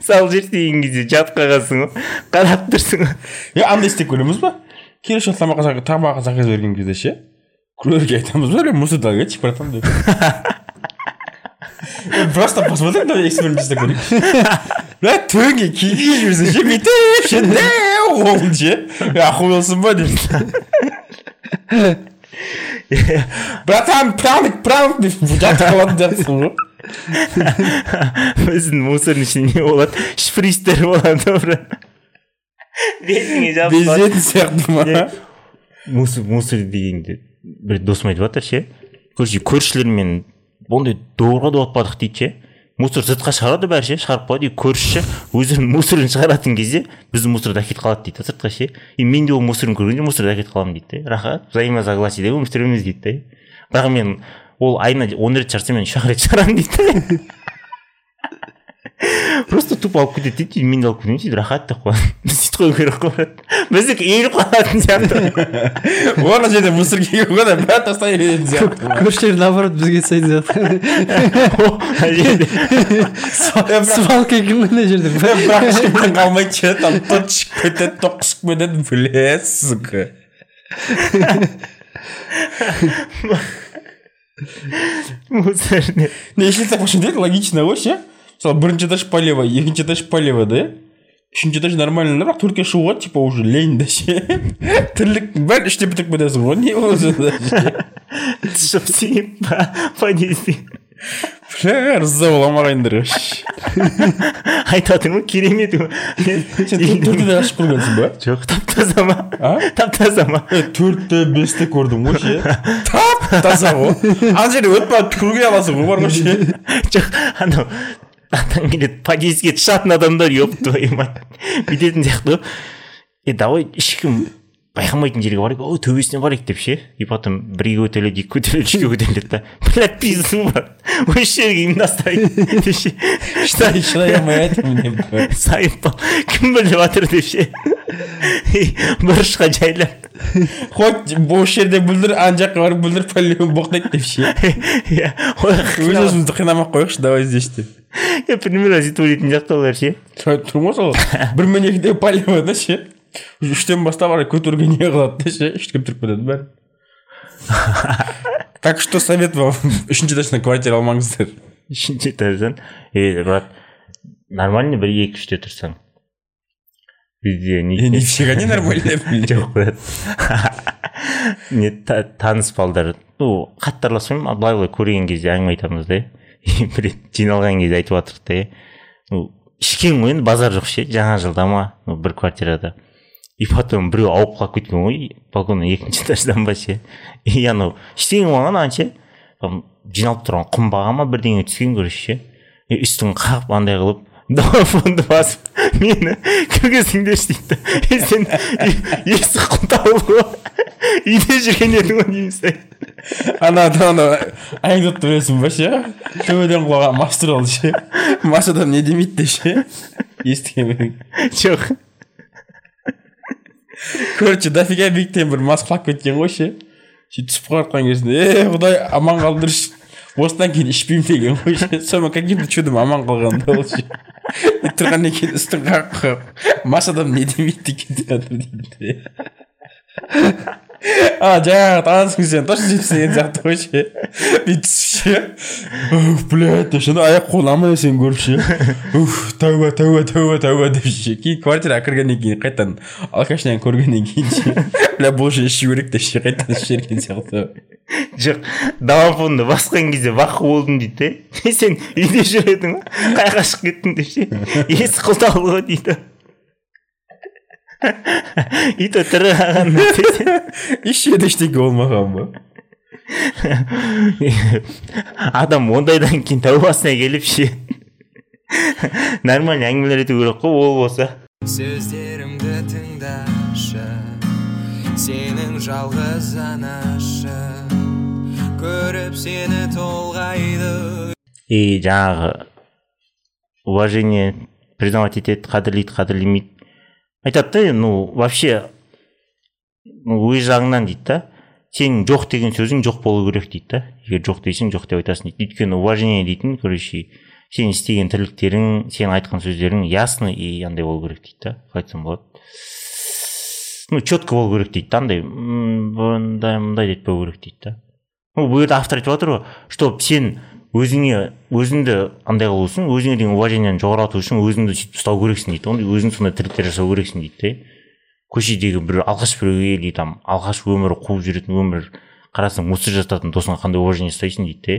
салып жіберші деген кезде жатып қалғансың ғой қарап тұрсың ғой е андай істеп көреміз ба келесі жолы тамаққа тамаққа заказ берген кезде ше курьерге айтамыз ба мусорда кетші братан деп просто посмотрим давай эксперимент жасап көрейік бля төңге киге жіберсе ше бүйтіп ше ол ше охуелсың ба деп братан праник праник деп жатып қалатын сияқтысың ғой біздің мусорный ішінде не болады шприцтер болады брат бетіңе жабып безетін сияқты ма? Мусор мусор дегенде бір досым айтып жатыр ше? Короче көршілермен ондай доғырға дуатпадық дейді ше? Мусор сыртқа шығарады бәрі ше? Шығарып қояды и көрші ше? Өздерінің мусорын шығаратын кезде біздің мусорды әкетіп қалады дейді да сыртқа ше? И мен де ол мусорын көргенде мусорды әкетіп қаламын дейді да. Рахат взаимосогласиеде өмір сүреміз дейді да. Бірақ мен ол айына он рет шығарса мен үш ақ рет шығарамын дейді просто тупо алып кетеді дейді мен де алып кетемін сөйтіп рахат деп қоямын сөйтіп қою керек қой біздікі иіліп қалатын сияқты ана жерде мусор келген ғой да тастай беретін сияқты көршілер наоборот бізге Ана жерде свалка екен ғой ана жерде бірақ ешкімнен қалмайды ше там тот шығып кетеді тоқ шығып кетеді бля сука мусор не посмотреть логично ғой ше мысалы бірінші этаж полево екінші этаж полево да? Үшінші этаж нормально бірақ төртке шығуға типа уже лень да ше. *laughs* Тірліктің бәрін үште бітіріп кетесің ғой не *laughs* подъезде бля риза боламын ағайындар вообще айтып жатырмын ғой керемет. Сен төртті де ашып көргенсің ба жоқ тап таза ма а? Тап таза ма төртті бесті көрдім ғой ше. Тап таза ғой ана жерде өтіп барып түкіруге аласың ғой бар ғой ше. Жоқ анау адам келеді подъездге шығатын адамдар еб твою мать. Бүйтетін сияқты. Ғой е давай ешкім байқамайтын жерге барайық ой төбесіне барайық деп ше и потом бірге көтеріледі екі көтеріледі үшке көтеріледі да блять пиздың брат осы жерге ұйымдастырайық деп ше шыдай алмай деп сайыппал кім біліп жатыр деп ше бұрышқа жайлап хоть осы жерде бүлдір ана жаққа барып бүлдір полеон боқтайды деп ше иә өз өзімізді қинамай ақ қояйықшы давай здесь деп примерно сөйтіп ойлайтын сияқты олар ше тұрмын ғой сол бір мен екіде полево да ше үштен бастап ары көтеруге не қылады да ше үшке бітіріп кетеді бәрін так что совет вам үшінші этаждан квартира алмаңыздар үшінші этаждан е брат нормально бір екі үште тұрсаң бізде не нифига не нормально жоқ брат не та- таныс балдар ну қатты араласпаймын а былай былай көрген кезде әңгіме айтамыз да и бір рет жиналған кезде айтып жатырмық та ну ішкен ғой енді базар жоқ ше жаңа жылда ма бір квартирада и потом біреу ауып қалып кеткен ғой балконнан екінші этаждан ба ше и анау ештеңе болмаған ана ше жиналып тұрған құмбаға ма бірдеңе түскен короче ше и үстін қағып андай қылып домофонды басып мені кіргізіңдерші дейді да и сен есік құлтабы ғой үйде жүрген едің ғой деймін ана ана анекдотты білесің ба ше төбеден құлаған мас туралы ше мас адам не демейді де ше естіген жоқ короче дофига биіктен бір мас құлап кеткен ғой ше сөйтіп түсіп қалып жатқан кезінде е құдай аман қалдыршы осыдан кейін ішпеймін деген ғой ше сонымен каким то чудом аман қалған да ол ше и тұрғаннан кейін үстін қағып қағып мас адам не демейді деп а жаңағы танысың сен жепсің деген сияқты ғой ше бүйтіп ше уф блядь деп ше аяқ қолын аман есен көріп ше уф тәуба тәуба тәуба тәуба деп ше кейін квартираға кіргеннен кейін қайтадан алкашняны көргеннен кейін *laughs* ше бля бұл же ішу керек деп ше қайтадан жіберген сияқты жоқ домофонды басқан кезде бақы болдым дейді да? *laughs* Сен үйде жүр едің ғой қай жаққа шығып кеттің деп ше есік құлтаулы ғой дейді. И то тірі қалғанда ішеді ештеңе болмаған ба? Адам ондайдан кейін тәубасына келіп ше нормально әңгімелер ету керек қой ол болса. Сөздерімді тыңдашы сенің жалғыз анашы. Көріп сені толғайды. И жаңағы уважение признавать етеді қадірлейді қадірлемейді. Айтады да ну вообще өз жағыңнан дейді да сенің жоқ деген сөзің жоқ болу керек дейді да. Егер жоқ дейсің жоқ деп айтасың дейді. Өйткені уважение дейтін короче сен істеген тірліктерің сен айтқан сөздерің ясный и андай болу керек дейді да. Қалай айтсам болады. Ну четко болу керек дейді да андай мындай мындай етпеу керек дейді да. Ну бұл жерде автор айтып жатыр ғой чтоб сен өзіңе өзіңді андай қылу үшін өзіңе деген уважениені жоғарылату үшін өзіңді сөйтіп ұстау керексің дейді ондай өзің сондай тірліктер жасау керексің дейді да көшедегі бір алғаш біреуге или там алғаш өмірі қуып жүретін өмір қарасаң мусор жасататын досыңа қандай уважение ұстайсың дейді да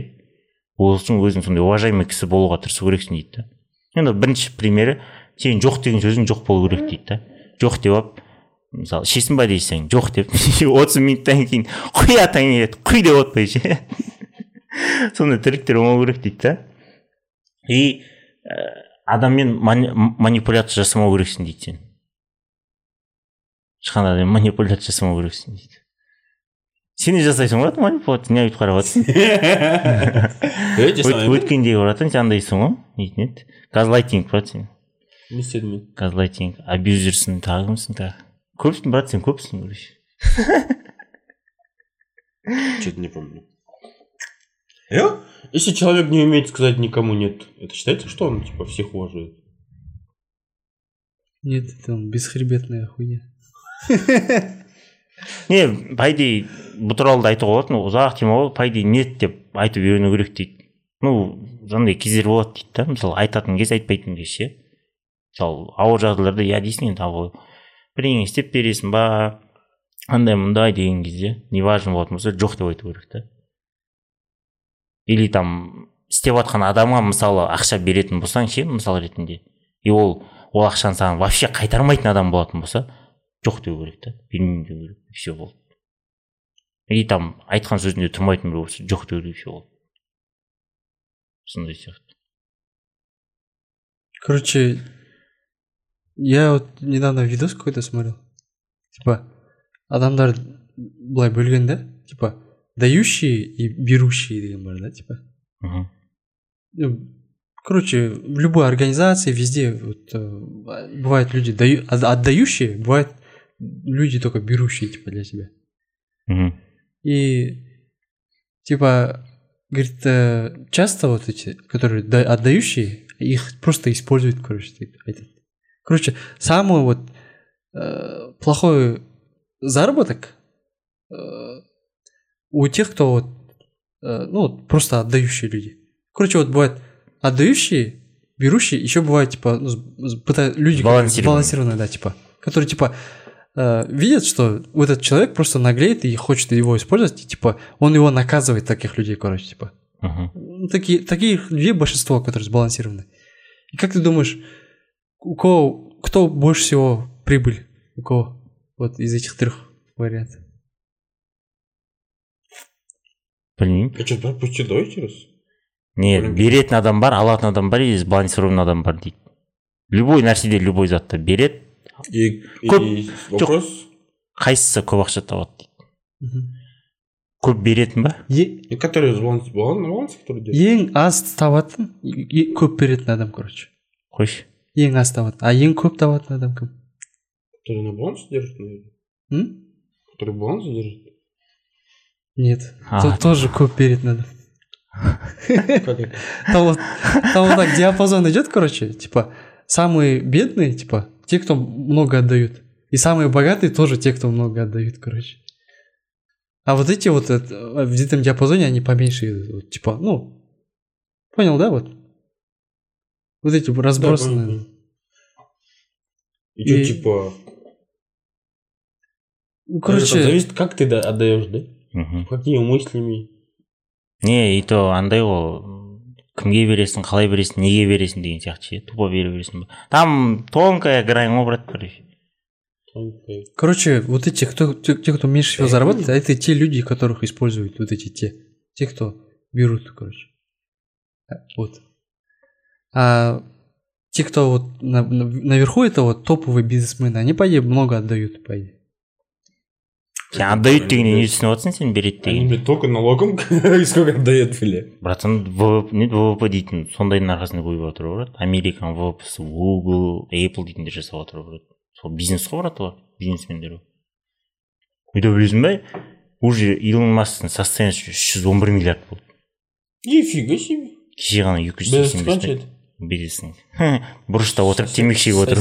ол үшін өзің сондай уважаемый кісі болуға тырысу керексің дейді да енді бірінші примері сен жоқ деген сөзің жоқ болу керек дейді да жоқ деп алып мысалы ішесің ба десең жоқ деп. *laughs* отыз минуттан кейін құятаң келеді құй деп отпай ше. Сондай тірліктер болмау керек дейді да и адаммен мани- манипуляция жасамау керексің дейді сен ешқандай адаммен манипуляция жасамау керексің дейді сен де жасайсың ғой манипуляция не бүйтіп қарап жатрсың е жасамаймын өткендегі братан сен андайсың ғой дейтін еді газлайтинг брат сен не істедім мен газлайтинг абьюзерсің тағы кімсің тағы көпсің брат сен көпсің короче Что-то не помню. Я? Если человек не умеет сказать никому нет, это считается, что он типа всех уважает? Нет, это он бесхребетная хуйня. *laughs* не по идее бұл туралы да айтуға болады ну ұзақ тема ғой по идее нет деп айтып үйрену керек дейді ну андай кездер болады дейді да мысалы айтатын кез айтпайтын кез ше мысалы ауыр жағдайларда иә дейсің енді ал бірдеңе істеп бересің ба андай мындай деген кезде неважно болатын болса жоқ деп айту керек та или там істеп жатқан адамға мысалы ақша беретін болсаң ше мысал ретінде. И ол ол ақшаны саған вообще қайтармайтын адам болатын болса жоқ деу керек та бермеймін деу керек все болды. И там айтқан сөзінде тұрмайтын біреу болса жоқ деу керек все болды. Сондай сияқты. Короче, я вот недавно видос какой-то смотрел. Типа, адамдар былай бөлген да типа дающие и берущие бар да типа. Ну, короче в любой организации везде вот, э, бывают люди даю, от- отдающие бывают люди только берущие типа для себя. Мхм и типа говорит э, часто вот эти которые да- отдающие их просто используют короче айтады. короче самый вот э, плохой заработок э, у тех кто вот э, ну вот просто отдающие люди короче вот бывает отдающие берущие еще бывает типа ну, с- с- пыта- люди Сбалансированные. да типа которые типа э, видят, что вот этот человек просто наглеет и хочет его использовать, и типа он его наказывает таких людей, короче, типа. Ну, Такие, таких людей большинство, которые сбалансированы. И как ты думаешь, у кого, кто больше всего прибыль? У кого? Вот из этих трех вариантов. Білмеймін пропусти давай еще раз. Не беретін адам бар алатын адам бар и сбалансированный адам бар дейді. Любой нәрседе любой затты береді и, Көп- и вопрос қайсысы көп ақша табады дейді. Көп беретін ба? Который ең аз табатын көп беретін адам короче. Қойшы. Ең аз табатын а ең көп табатын адам кім? Который на балансе держит наверное. М? который баланс держит. Нет А. То- тоже көп как это там вот, там вот так диапазон идет, короче, типа, самые бедные, типа, те, кто много отдают. И самые богатые тоже те, кто много отдают, короче. А вот эти вот это, в этом диапазоне они поменьше идут. Вот, типа, ну, понял, да, вот? Вот эти Да, разбросанные. понял, понял. и что И- типа Ну, это короче, зависит как ты да- отдаешь да мхм какими мыслями не и то андай ғой кімге бересің қалай бересің неге бересің деген сияқты ше тупо бере бересің ба там тонкая грань ғой брат короче короче, вот эти, кто, те, те, кто меньше всего Я зарабатывает, понял. это те люди, которых используют вот эти те. Те, кто берут, короче. А, Вот. А те, кто вот на- на- наверху, это вот топовые бизнесмены, они, по идее, много отдают, по идее. сен отдают дегеннен не түсініп жатрсың сен береді деген только налогом сколько отдает бля братан не ввп дейтін сондайдың арқасында көбейіп жатыр ғой брат американың ввпсы google apple дейтіндер жасап жатыр ғой брат сол бизнес қой брат олар бизнесмендер ғой өйте білесің ба уже илон масктың состояниесі үш жүз он бір миллиард болды нифига себе кеше ғана екі жүз сексен қанша бес еді бересің бұрышта отырып темекі шегіп отыр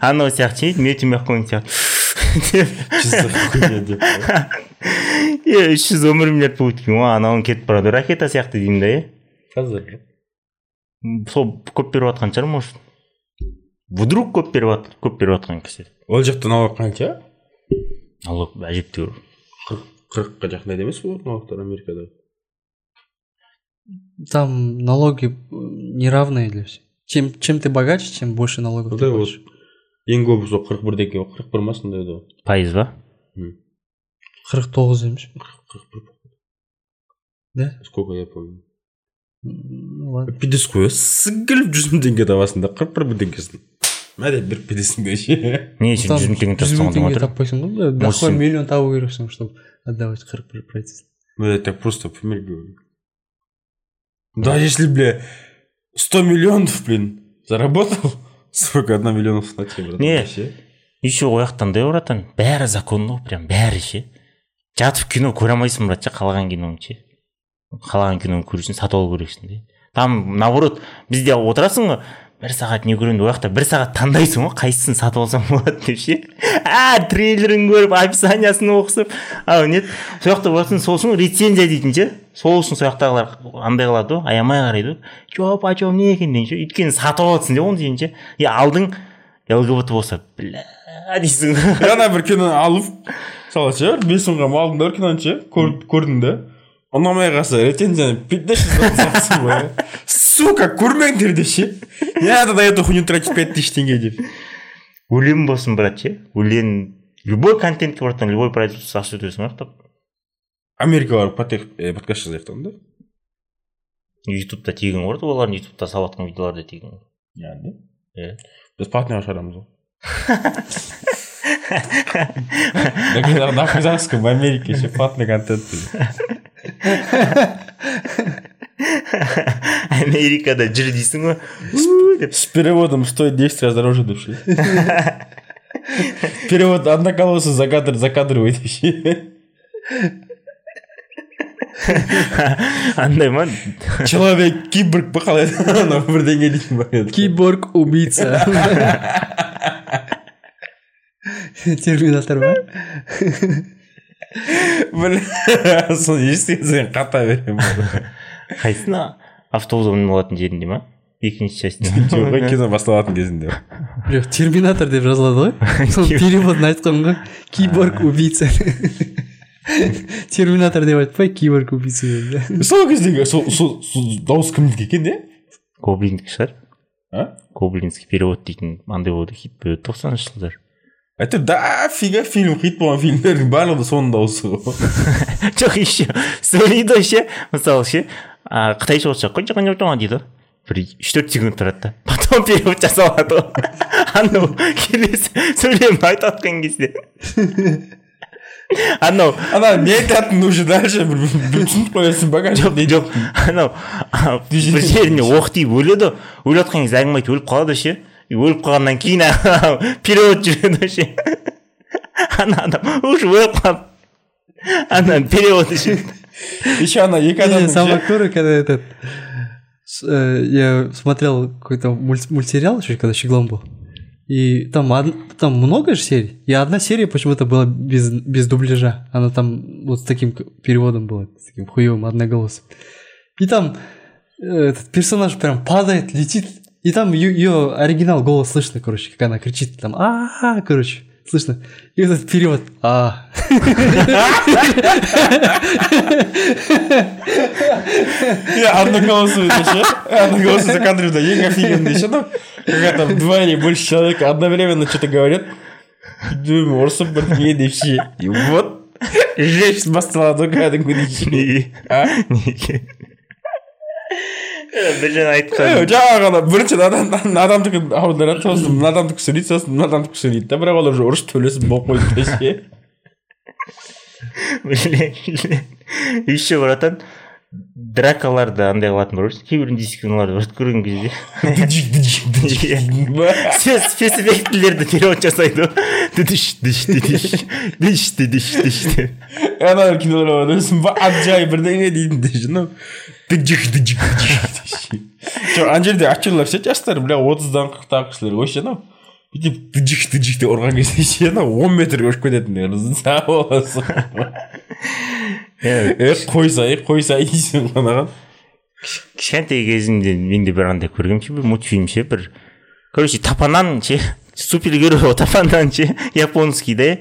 анау сияқты мен темекі қойын сияқты деп е үш жүз он бір миллиард болып екен ғой анауың кетіп барады ракета сияқты деймін да иә қазір сол көп беріп жатқан шығар может? Вдруг көп беріп жатыр көп беріп жатқан кісі ол жақта налог қанша налог әжептәуір қырық қырыққа жақындайды емес пе налогтар америкада Там налоги э, неравные для всех. Чем, чем ты богаче, тем больше налогов ты вот. Ең көбі сол қырық бірде екен ғой қырық бір ма сондай еді ғой пайыз ба? Қырық тоғыз емес қырық бір Да? сколько я помню ладно. пидес қой сіңгіліп жүз мың теңге табасың да қырық бір бірдеңкесін мә деп беріп кетесің де ше не сен Там жүз мың теңге жүз мың теңге таппайсың ғой сен- миллион табу керексің чтобы отдавать қырық бір процент. Ну я так просто пример говорю да если бля сто миллионов блин заработал. Сколько? Одна миллионов на тебе брат Не. вообще? Еще ол жақтан да братан. Бәрі законно ғой прям бәрі ше. Жатып кино көре алмайсың брат ше қалаған киноңды ше. Қалаған киноны көресің сатып алу керексің де. Там наоборот бізде отырасың ғой бір сағат не көремін ол жақта бір сағат таңдайсың ғой қайсысын сатып алсам болады деп ше. А трейлерін көріп описаниясын оқысып. Ау не сол жақта болатын сол үшін рецензия дейтін ше. Сол үшін сол жақтағылар андай қылады ғой аямай қарайды ғой. Че почем не екен деген ше. Өйткені сатып аласың деп оны дейін ше е алдың лгбт болса бля дейсің. Ғой ана бір киноны алып мысалы ше. Бес мыңға алдың да бір киноны ше. Көрдің да ұнамай қалса рецензияны пятнадцать ғой сука көрмеңдер де ше не надо на эту хуйню тратить пять тысяч тенге деп өлең болсын брат ше өлең любой контентке братан любой производство ақша өтесің ақтап америкаға барып подкаст жазайық там да ютубта тегін ғой олардың ютубта салып жатқан видеолары да тегін ғой яғни иә біз платныйға шығарамыз ғой казахском в америке ше платный контент. *laughs* америкада жүр дейсің ғой «У» деп с переводом стоит 10 раз дороже деп ше *laughs* перевод одноколосый за кадр закадровый деп ше *laughs* андай ма человек киборг па қалай еді анау бірдеңе дейтін бар еді киборг убийца терминатор ма бля соны естіген сайын қата беремін қайсысына автобус болатын жерінде ма екінші часть жоқ кино басталатын кезінде жоқ терминатор деп жазылады ғой сол переводын айтқан ғой киборг убийца. Терминатор деп айтпай киборг убийца деді сол кездегі сол сол дауыс кімдікі екен иә гоблиндік шығар а? Гоблинский перевод дейтін андай болды хит болды тоқсаныншы жылдары әйтеуір дофига фильм хит болған фильмдердің барлығы соның дауысы ғой жоқ еще сөйлейді ше мысалы ше қытайша қой дейді ғой бір үш төрт секунд тұрады да? *laughs* Потом перевод жасалады ғой анау келесі сөйлемді айтып жатқан кезде анау ана не айтатынын уже дальше бір түсініп қоясың ба жоқ жоқ анау бір жеріне оқ тиіп өледі ғой өліп жатқан кезде әңгіме айтып өліп қалады ше өліп қалғаннан кейін анау перевод жүреді ғой ше ана адам уже өліп қалып ана перевод жүреді еще ана екі Не, адам Самое крутое, когда этот... с- э, Я смотрел какой-то мульт- мультсериал еще, когда щеглом был. И там, од- там много же серий. И одна серия почему-то была без, без дубляжа. Она там вот с таким к- переводом была, с таким хуевым одноголосым. И там э, этот персонаж прям падает, летит. И там ее оригинал голос слышно, короче, как она кричит там, а, короче, слышно. И этот перевод, а. иә одноголосый ше одноголосый за кадрда ең офигенный ше ну когда там два или больше человек одновременно что то говорят думаю ұрысып бірдеңе деп ше и вот жесть басталады ғой кәдімгідей ше неге а? неге Е, айтқан жаңағы ана бірінші адам адамдікін аударады сосын мына адамдікі сөйлейді сосын мына адамдікі сөйлейді да бірақ олар уже ұрысып төбелесіп болып қойды ше блин еще братан дракаларды андай қылатын бар ғой кейбір дисциплиналарды брат көрген кезде. Спецэффектілерді перевод жасайды. Ғой дидиш диш дидиш диш дидиш диш деп ана кинолар бар өзім аджай бірдеңе дейтін де ну жоқ ана жерде актерлар ше жастар бля отыздан қырықтағы кісілер ше анау бүйтіп дыжик деп ұрған кезде ше анау он метрге ұшып кететіндер боласың е қойсай қойсай дейсің ғой анаған кішкентай кезімде мен де бір андай көргенмін ше бір мультфильм ше бір короче тапанан ше супергерой тапанан ше японский да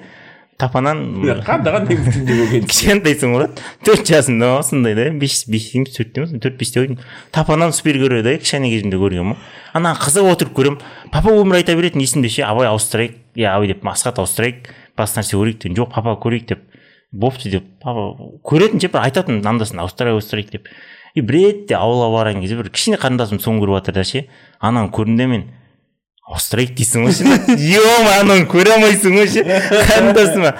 тапанан көрген кішкентайсың ғой төрт жасында ма сондай да бес бес емес төртте ма төрт бесте ғой тапанан супергерой да кішкене кезімде көргенмін ғой ана қызық отырып көремін папа өмір айта беретін есімде ше абай ауыстырайық иә абай деп асхат ауыстырайық басқа нәрсе көрейік деп жоқ папа көрейік деп бопты деп папа көретін ше бір айтатын анда санда ауыстырайық ауыстырайық деп и бір ретте ауылға барған кезде бір кішкене қарындасым соны көріп жатыр да ше ананы көрдім де мен ауыстырайық дейсің ғой ше ема ананы көре алмайсың ғой ше қарындасыма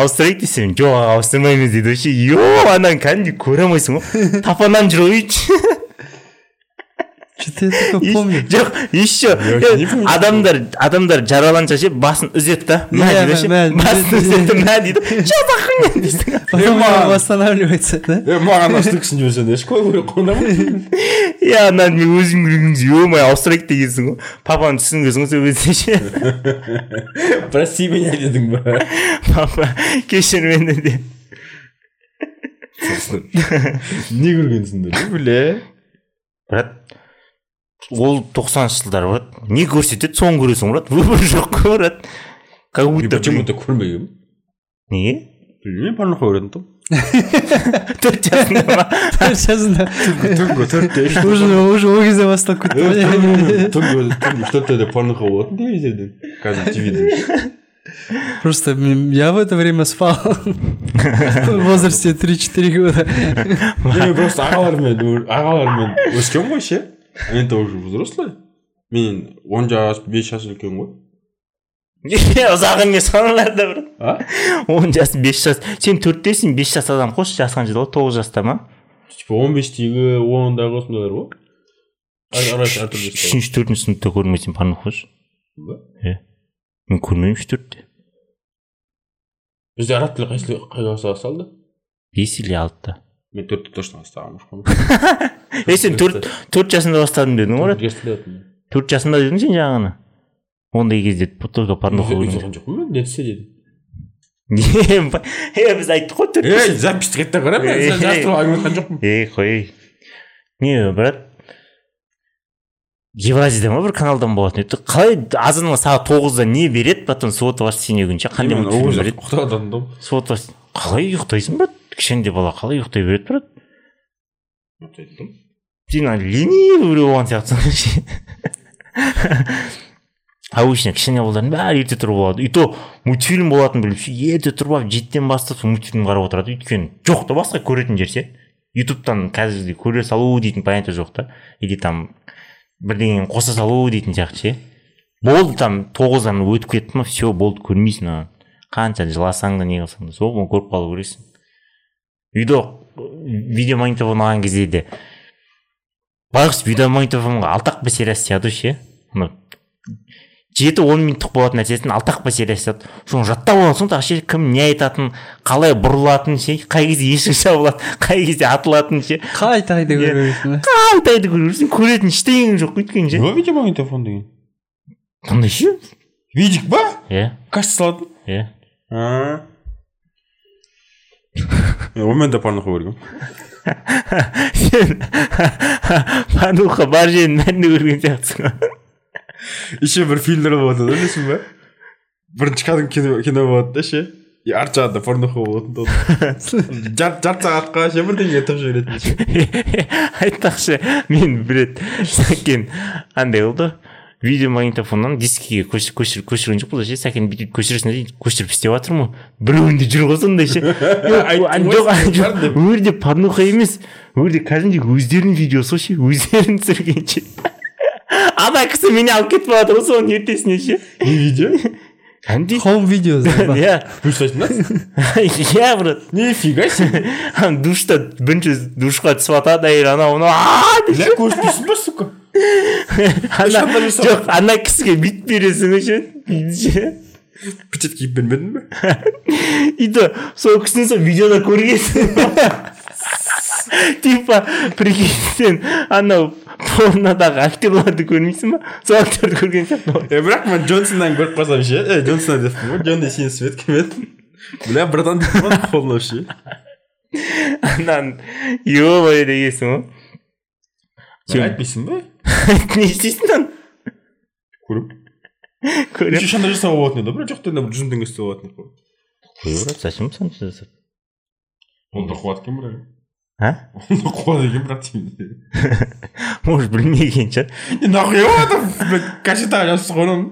ауыстырайық десем жоқ ауыстырмаймыз дейді вообще. Е ананы кәдімгідей көре алмайсың ғой тапаннан Что-то я такое помню. жоқ еще адамдар адамдар жараланса ше басын үзеді да? Мә дейді ше басын үзеді мә дейді что за хуйня дейсің Потом Ема. восстанавливается, да? е маған астыксін жіберсең ешқой көріп қоймаймын иә ананы мен өзім көрген кезде е май ауыстырайық дегенсің ғой папаны түсінгенсің ғой сол кезде ше прости меня дедің ба папа кешір мені деп не көргенсіңдер бля. Брат ол тоқсаныншы жылдар брат не көрсетеді соны көресің брат выбор жоқ қой брат. Как будто почему то көрмегенмін неге білмеймін порнуха көретін тұғым төрт жасында ма. Сейчас, да. түнгі төртте Уже, уже ол кезде басталып кетті ғой. түнгі төрттеде порнуха болатын телевизорден қазір твиден Просто я в это время спал. В возрасте 3-4 года. мен просто ағалармен ағалармен өскенмін ғой ше енді уже взрослый мен он жас бес жас үлкен ғой ұзақ емес аналар да брат а? Он жас бес жас. Сен төрттесің бес жас адам. Қош жасқан жылы тоғыз жаста ма? Типа он бестегі ондағы осындайлар ғой. Үшінші төртінші сыныпта көрмесең ше ғой. иә мен көрмеймін үш төртте. Бізде араб тілі қай қай басталды бес или алтыда. Мен төртте точно бастағанмын *laughs* е сен төрт төрт жасында бастадым дедің ғой төрт жасында дедің сен жаңағыны? Ондай кезде только порнуха жоқпын мен нетсе дедім. *laughs* Е біз айттық қой төрт ей записьті қайттан қараймын Ей, мен жарты әңгіме айтқан жоқпын. ей қой. Не брат? Евразияда ма бір каналдан болатын еді? Қалай азаннан сағат тоғызда не береді потом сводоваш сене күнше? Қандай мультфильм береді? Қалай ұйықтайсың брат? Кішкентай бала қалай ұйықтай береді брат сен ана ленивый біреу болған сияқтысың ше обычно кішкене балдардың бәрі ерте тұрып алады. И то мультфильм болатынын біліп ше ерте тұрып алып жетіден бастап сол мультфильм қарап отырады. Өйткені жоқ та басқа көретін жер ше. Ютубтан қазіргідей көре салу дейтін понятие жоқ та. Или там бірдеңені қоса салу дейтін сияқты ше. Болды там тоғыздан өтіп кетті ма все болды көрмейсің ана қанша жыласаң да не қылсаң да сол күні көріп қалу керексің. Үйде видеомагнитофон алған кезде де. Байғұс видеомагнитофонға алтақ сериясы сияды ше? Ана жеті он минуттық болатын нәрсесін алтақ сериясы сияды. Соны жаттап аласың да ше кім не айтатынын қалай бұрылатынын ше? Қай кезде есік жабылады *laughs* қай кезде атылатынын ше? Қайта қайта Иә. көресің ба қайтайды көресің көретін ештеңең жоқ өйткені ше. Видеомагнитофон деген. Қандай ше? Видик па? Иә кассет салатын иә Онымен де порноху көргенмін сен пануха бар жерін бәрінде көрген сияқтысың ғой еще бір фильмдер болады да білесің ба бірінші кәдімгі кино, кино болады да ше и арт жағында порноху болатын толып жарты сағатқа ше бірдеңе тығып жіберетін айтпақшы мен бір рет сәкен андай болды видеомагнитофоннан дискіге көшір- көшір- көшірген жоқпыз ше сәкен бүйтіп көшіресің де көшіріп істеп жатырмын *laughs* ғой біреуінде жүр ғой сондай ше. Жоқ жерде порнуха емес. Ол жерде кәдімгідей өздерінің видеосы ғой ше өздерін түсірген ше *laughs* ана кісі мені алып кетіп бара жатыр ғой соның ертесіне ше. Не видео? Кәдімгідей. Хоум видео *laughs* иә. Иә брат. Нифига себе. Ана душта бірінші душқа түсіп жатады әйел анау мынау. Бля көрсетпейсің ба сука? Ана жоқ ана кісіге бүйтіп бересің ше ше печать киіп бермедің ба и то сол кісіні сол видеода көргенсің типа прикинь сен анау порнодағы актерларды көрмейсің ба сол актерді көрген сияқты е бірақ мен джонсоннан көріп қалсам ше е джонсон деппін ғой джон де сен свет кім еді бля братан деп қолына ше анан ебай дегенсің ғой сен айтпайсың ба не істейсің көріп көремін еще ешқандай жасауға болатын еді бірақ жоқ дегенде бір жүз мың теңге істеуге болатын еді ғой брат зачем сонша жасап онда қуады екен бірақ а онда қуады екен бірақ деймін может білмеген шығар не нахуя кассетаға жазып қойған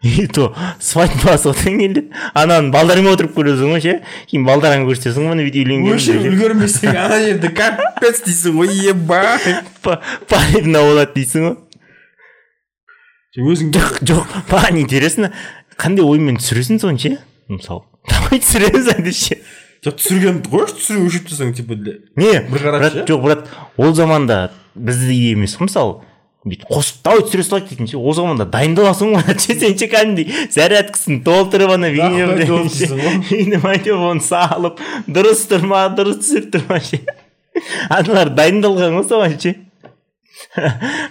*laughs* и то свадьбасы деді ананы балдарыңмен отырып көресің ғой ше. Кейін балдарыңа көрсетесің ғой бүйтіп үйленген өшіріп үлгермесең ана жерде капец дейсің ғой ебать. Парина болады дейсің ғой. Өзің жоқ жоқ маған интересно. Қандай оймен түсіресің соны ше? Мысалы давай түсіреміз әлде ше. Жоқ түсіргенді қойшы түсіру өшіріп тастасаң типа не бір қарап жоқ брат ол заманда бізде емес қой мысалы. Бүйтіп қосып давай түсіре салайық дейтін ше ол заманда дайындаласың ғой ше сен ше кәдімгідей зарядкасын толтырып ана видеомагнитофон салып дұрыс тұрма дұрыс түсіріп тұрма ше аналар дайындалған ғой соған ше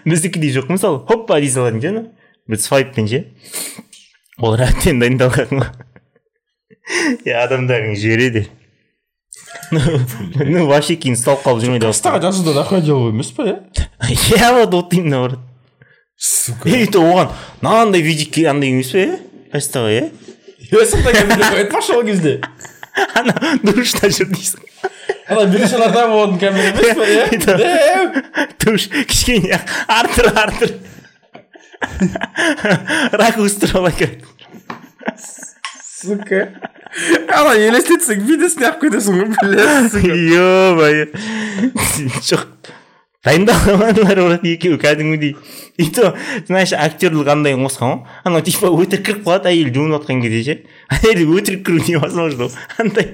біздікідей жоқ мысалы хоппа дей салатын ше ана бір свайппен ше олар әбден дайындалған ғой е адамдарың жібереді вообще кейін ұсталып қалып жүрмей жазуда нахуй дело емес па иә иә вот вот именно брат сука. И то оған мынандай видик андай емес па иә кастаға иә е сондай камера айтпақшы ол кезде ана душта жүр дейсің ана биржаларда болатын камера емес па иә душ кішкене артыр артыр ракурс туралы сука. Ана елестетсең видеосын алып кетесің ғой бля сука. Ё-моё. Жоқ дайындалған брат екеуі кәдімгідей. И то знаешь актерлік андай қосқан ғой анау типа өтірік кіріп қалады әйел жуынып жатқан кезде ше. Әйел өтірік кіру невозможно ғой андай.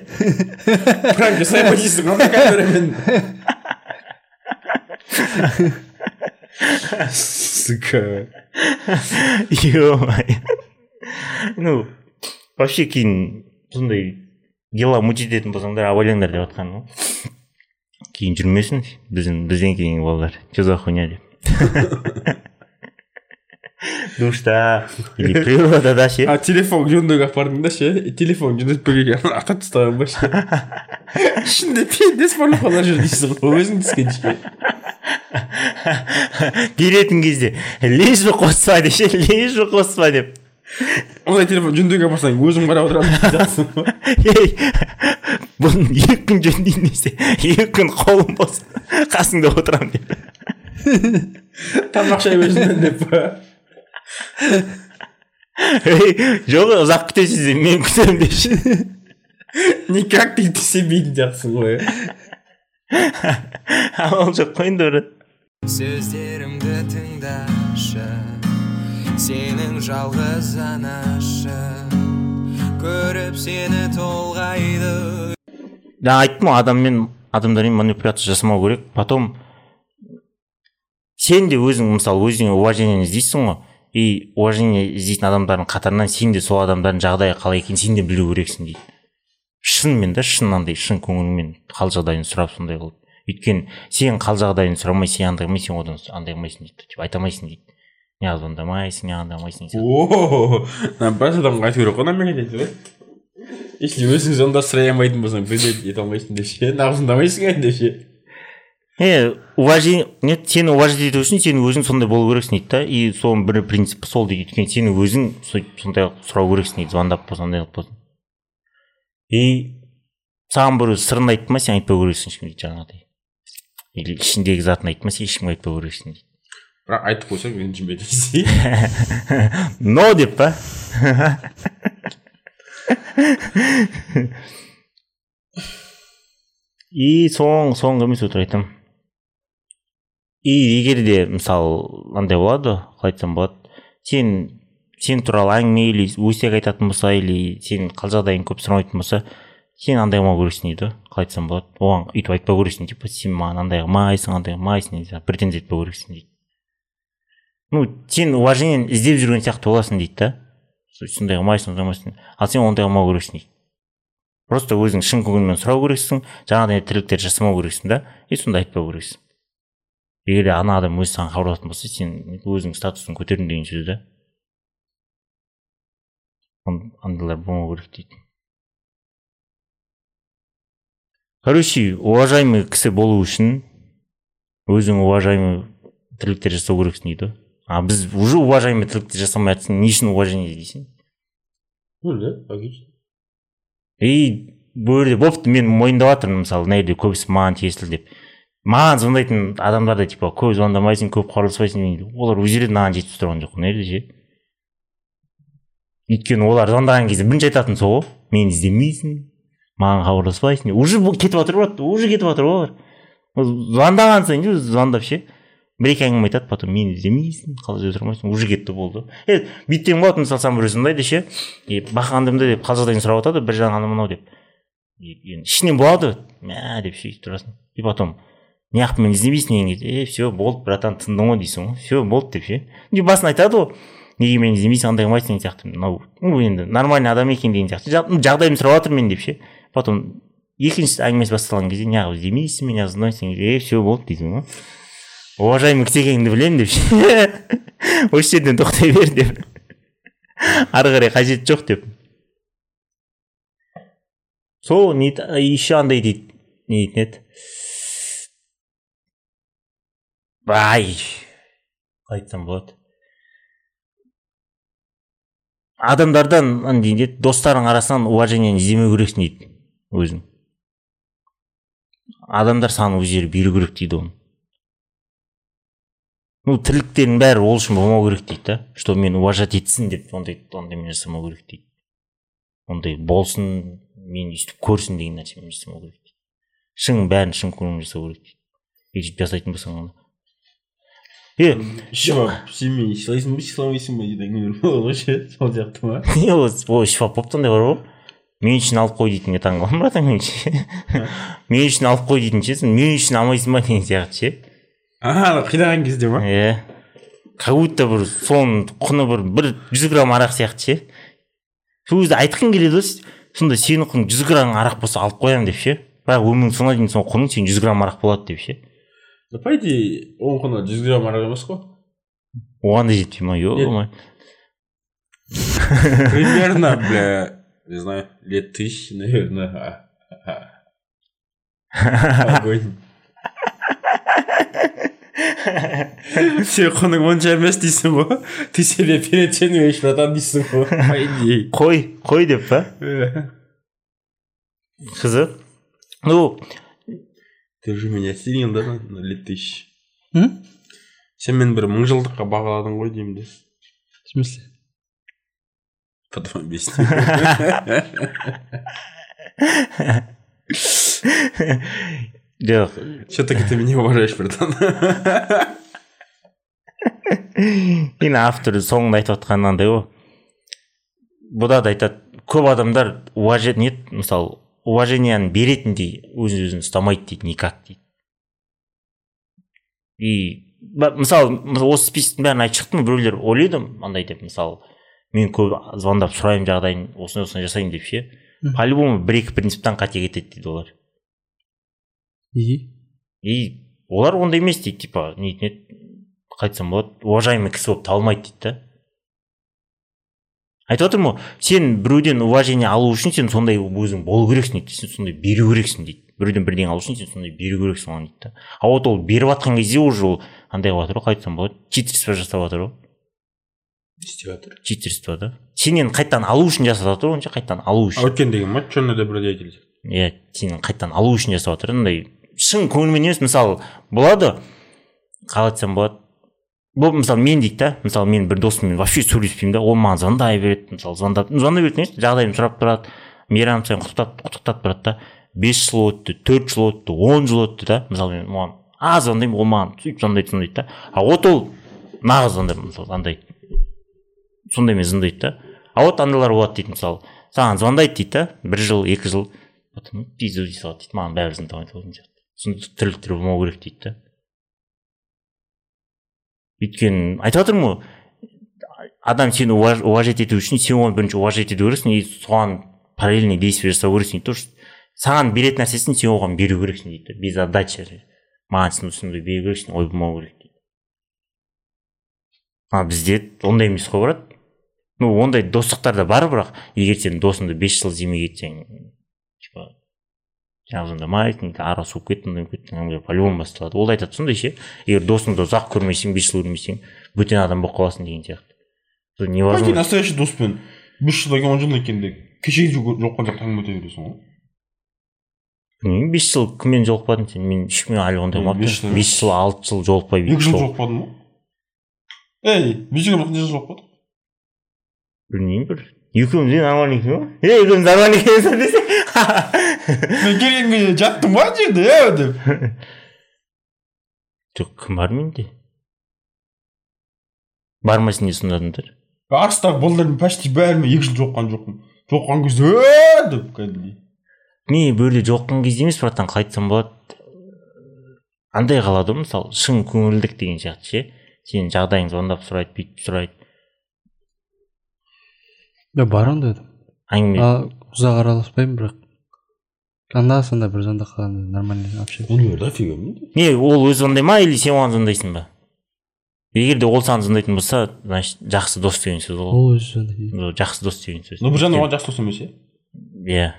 Пранк жасай ма дейсің ана камерамен сука. Ё-моё. Ну вообще кейін сондай дела мучить ететін болсаңдар абайлаңдар деп жатқаным ғой кейін жүрмесін біздің бізден кейінгі балалар. Че за хуйня деп. *laughs* Душта. Или природада ше. А телефон жөндеуге алып бардың да ше? Телефон жөндетпегенге ақтап тастаған ба ше? Ішінде пендес порнохалар жүр дейсің ғой. Өзің түскенше беретін кезде бы қоспа деп ше лишь бы қоспа деп. Ондай телефон жөндеуге барсаң өзім қарап жатсың ғой ей бұны екі күн жөндеймін десе екі күн қолым бос қасыңда отырамын деп тамақ шай өзінен деп па ей жоқ ұзақ күтесіз деп мен күтемін депші никак дейді сенбейтін сияқтысың ғой амал жоқ қой енді брат сөздерімді тыңдашы сенің жалғыз анашы көріп сені толғайды. Жаңа айттым ғой адаммен адамдармен манипуляция жасамау керек. Потом сен де өзің мысалы өзіңе уважение іздейсің ғой и уважение іздейтін адамдардың қатарынан сен де сол адамдардың жағдайы қалай екенін сен де білу керексің дейді. Шынымен да шын андай шын көңіліңмен хал жағдайын сұрап сондай қылып. Өйткені сен хал жағдайын сұрамай сен андай қылмай сен одан андай қылмайсың дейді деп айта алмайсың дейді. Неғып звондамайсың неғып андамайсың деген сияқты. о біраз адамға айту керек қой айтады ғой если өзің звондап сұрай алмайтын болсаң бірде ете алмайсың деп ше неғып звондамайсың енді деп ше е уважение нет сені уважать ету үшін сен өзің сондай болу керексің дейді да и соның бір принципі сол дейді өйткені сен өзің сөйтіп сондай сұрау керексің дейді звондап болсын андай қылып болсын и саған біреу сырын айтты ма сен айтпау керексің ешкімге дейді жаңағыдай или ішіндегі затын айтты ма сен ешкімге айтпау керексің дейді бірақ айтып қойсаң ренжіме дейсің но деп па и соң соңғы емес өтірік айтамын и егер де мысалы андай болады қалай айтсам болады сен сен туралы әңгіме или өсек айтатын болса или сен қал жағдайың көп сұрамайтын болса сен андай қылмау керексің дейді ғой қалай айтсам болады оған өйтіп айтпау керексің типа сен маған андай қылмайсың андай қылмайсың дейді претензия етпеу керексің дейді ну сен уважениені іздеп жүрген сияқты боласың дейді да. Сондай қылмайсың ондай қылмайсың ал сен ондай қылмау керексің дейді. Просто өзің шын көңілмен сұрау керексің жаңағыдай тірліктер жасамау керексің да и сонда айтпау керексің. Егер де ана адам өзі саған хабарласатын болса сен өзің статусың көтердім деген сөз да. Андайлар болмау керек дейді. Короче уважаемый кісі болу үшін өзің уважаемый тірліктер жасау керексің дейді ғой. А біз уже уважаемый тірліктер жасамай жатсың не үшін уважение іздейсің ну да логично. И бұл жерде болыпты мен мойындап жатырмын мысалы мына жерде көбісі маған тиесілі деп. Маған звондайтын адамдар да типа көп звондамайсың көп хабарласпайсың дейді. Олар өздері маған жетіп тұрған жоқ мына жерде ше өйткені олар звондаған кезде бірінші айтатыны сол ғой мені іздемейсің маған хабарласпайсың уже бұл кетіп жатыр брат уже кетіп жатыр ғой олар Ол звондаған сайын звондап ше. Бір екі әңгіме айтады потом мені іздемейсің қалай тұрмайсың? Уже кетті болды. Е бүйткен болады мысалы саған біреу звондайды ше и бақандымды деп қал жағдайын сұрап жатады бір жағынан мынау деп. Енді ішінен болады мә деп сөйтіп тұрасың. И потом неғып мені іздемейсің? деген кезде е все болды братан тындың ғой дейсің ғой все болды деп ше. Басын айтады ғой неге мені іздемейсің андай қылмайсың деген сияқты. Мынау ну енді нормальный адам екен деген сияқты. Жағдайымды сұрап жатыр мен деп ше. Потом екінші әңгімесі басталған кезде неғып іздемейсің деген кезде, е все болды дейсің ғой. Уважаемый кісі білемін деп осы жерден тоқтай бер деп. Ары қарай қажеті жоқ деп. Сол не еще андай дейді. Не дейтін еді ай қалай айтсам болады. Адамдардан андай дейді достарың арасынан уважениені іздемеу керексің дейді өзің. Адамдар саған өздері беру керек дейді оны. Ну тірліктердің бәрі ол үшін болмау керек дейді да что мен уважать етсін деп ондай ондаймен жасамау керек дейді ондай болсын мен өйстіп көрсін деген нәрсемен жасамау керек дейді шын бәрін шын көңілмен жасау керек дейді өйтіп жасайтын болсаң оны е сен мені сыйлайсың ба сыйламайсың ба дейді әңгімелер болады ғой ше сол сияқты ма ой шифа поптандай бар ғой мен үшін алып қой дейтінге таң қалдым братан мен ше мен үшін алып қой дейтін ше мен үшін алмайсың ба деген сияқты ше а қинаған кезде ма иә как будто бір соның құны бір бір жүз грамм арақ сияқты ше сол кезде айтқың келеді ғой сонда сенің құның жүз грамм арақ болса алып қоямын деп ше бірақ өміріңнің соңына дейін сол құның сен жүз грамм арақ болады деп ше по идее оның құны жүз грамм арақ емес қой оған да жетпей ма ё примерно бля не знаю лет тысяч наверное огонь сен құның онша емес дейсің ғой ты себе переоцениваешь братан дейсің ғой по идее қой қой деп па қызық ну ты же меня оценил да лет тысяч сен мені бір мыңжылдыққа бағаладың ғой деймін де в смысле потом объясню жоқ все таки ты меня уважаешь братан. Енді автор соңында айтып отқан мынандай ғой бұда да айтады көп адамдар уважение нет мысалы уважениені беретіндей өз өзін ұстамайды дейді никак дейді. И мысалы осы списоктың бәрін айтып шықтым біреулер ойлайды андай деп мысалы мен көп звондап сұраймын жағдайын осындай осындай жасаймын деп ше. По любому бір екі принциптен қате кетеді дейді олар. И? И олар ондай емес дейді типа не дейтін еді қалай айтсам болады. Уважаемый кісі болып табылмайды дейді да. Айтып отырмын ғой сен біреуден уважение алу үшін сен сондай өзің болу керексің дейді сен сондай беру керексің дейді. Біреуден бірдеңе алу үшін сен сондай беру керексің оған дейді да. А вот ол беріп жатқан кезде уже ол андай қылып жатыр ғой қалай айтсам болады. Читерство жасап жатыр ғой. Істеп жатыр. Читерство да. Сенен қайтадан алу үшін жасап жатыр ғой онша қайтадан алу үшін. Өткен деген ма? Черный добродетель. Иә сенен қайтадан алу үшін жасап жатыр андай шын көңілмен емес мысалы болады. Қалай айтсам болады. Бұл мысалы мен дейді да мысалы мен бір досыммен вообще сөйлеспеймін да ол маған звондай береді мысалы звондап звондай береді емес жағдайымды сұрап тұрады. Мейрам сайын құттықтап құттықтап тұрады да. Бес жыл өтті төрт жыл өтті он жыл өтті да мысалы мен оған аз звондаймын ол маған сөйтіп звондайды звондайды да. А вот ол нағыз звондар мысалы андай сондаймен звондайды да. А вот андайлар болады дейді мысалы саған звондайды дейді да бір жыл екі жыл. Потом пизду дей салады дейді маған бәрібір звондамайды сондай тірліктер болмау керек дейді да өйткені айтып жатырмын ғой адам сені уваж- уважать ету үшін сен оны бірінші уважать ету керексің и соған параллельный действие жасау керексің то что саған беретін нәрсесін сен оған беру керексің дейді без отдачи маған сен осындай беру керексің ой болмау керек дейді а бізде ондай емес қой брат ну ондай достықтар да бар бірақ егер сен досыңды бес жыл іздемей кетсең жаңағы звондамайсың арасы суып кетті мындай болып кетті әңгіме по любому басталады. Ол да айтады сондай ше егер досыңды ұзақ көрмесең бес жыл көрмесең бөтен адам болып қаласың деген сияқты. Невозможно. Настоящий доспен. Бес жылдан кейін он жылдан кейін де кеше жоққан жақта әңгіме өте бересің ғой. Білмеймін бес жыл кіммен жолықпадың сен мен ешкіммен әлі ондай болмапты бес жыл. Бес жыл алты жыл жолықпай екі жыл жол- жоқпадың ба? Ей біз екеуміз қанша жыл жоқпадық білмеймін бір. Екеуміз де нормально екен ғой. Е екеуміз нормально екенбіз десе келген кезде жаттым ғой ана жерде е деп жоқ кім бар менде бармайсың сонда адамдар арыстағы балалардың почти бәрімен екі жыл жоққан жоқпын жоққан кезде деп кәдімгідей не бөле жоққан кезде емес братан қалай айтсам болады андай қалады ғой мысалы шын көңілдік деген сияқты ше сенің жағдайыңды звондап сұрайды бүйтіп сұрайды да бар ондай адам әңгіме ұзақ араласпаймын бірақ анда санда бір звондап қалғанда нормально общаюсь ондай дофига менде не ол өзі звондай ма или сен оған звондайсың ба? Егер де ол саған звондайтын болса значит жақсы дос деген сөз ғой ол өзі звондайды Ну, жақсы дос деген сөз. Но біржан оған жақсы дос емес иә? Иә.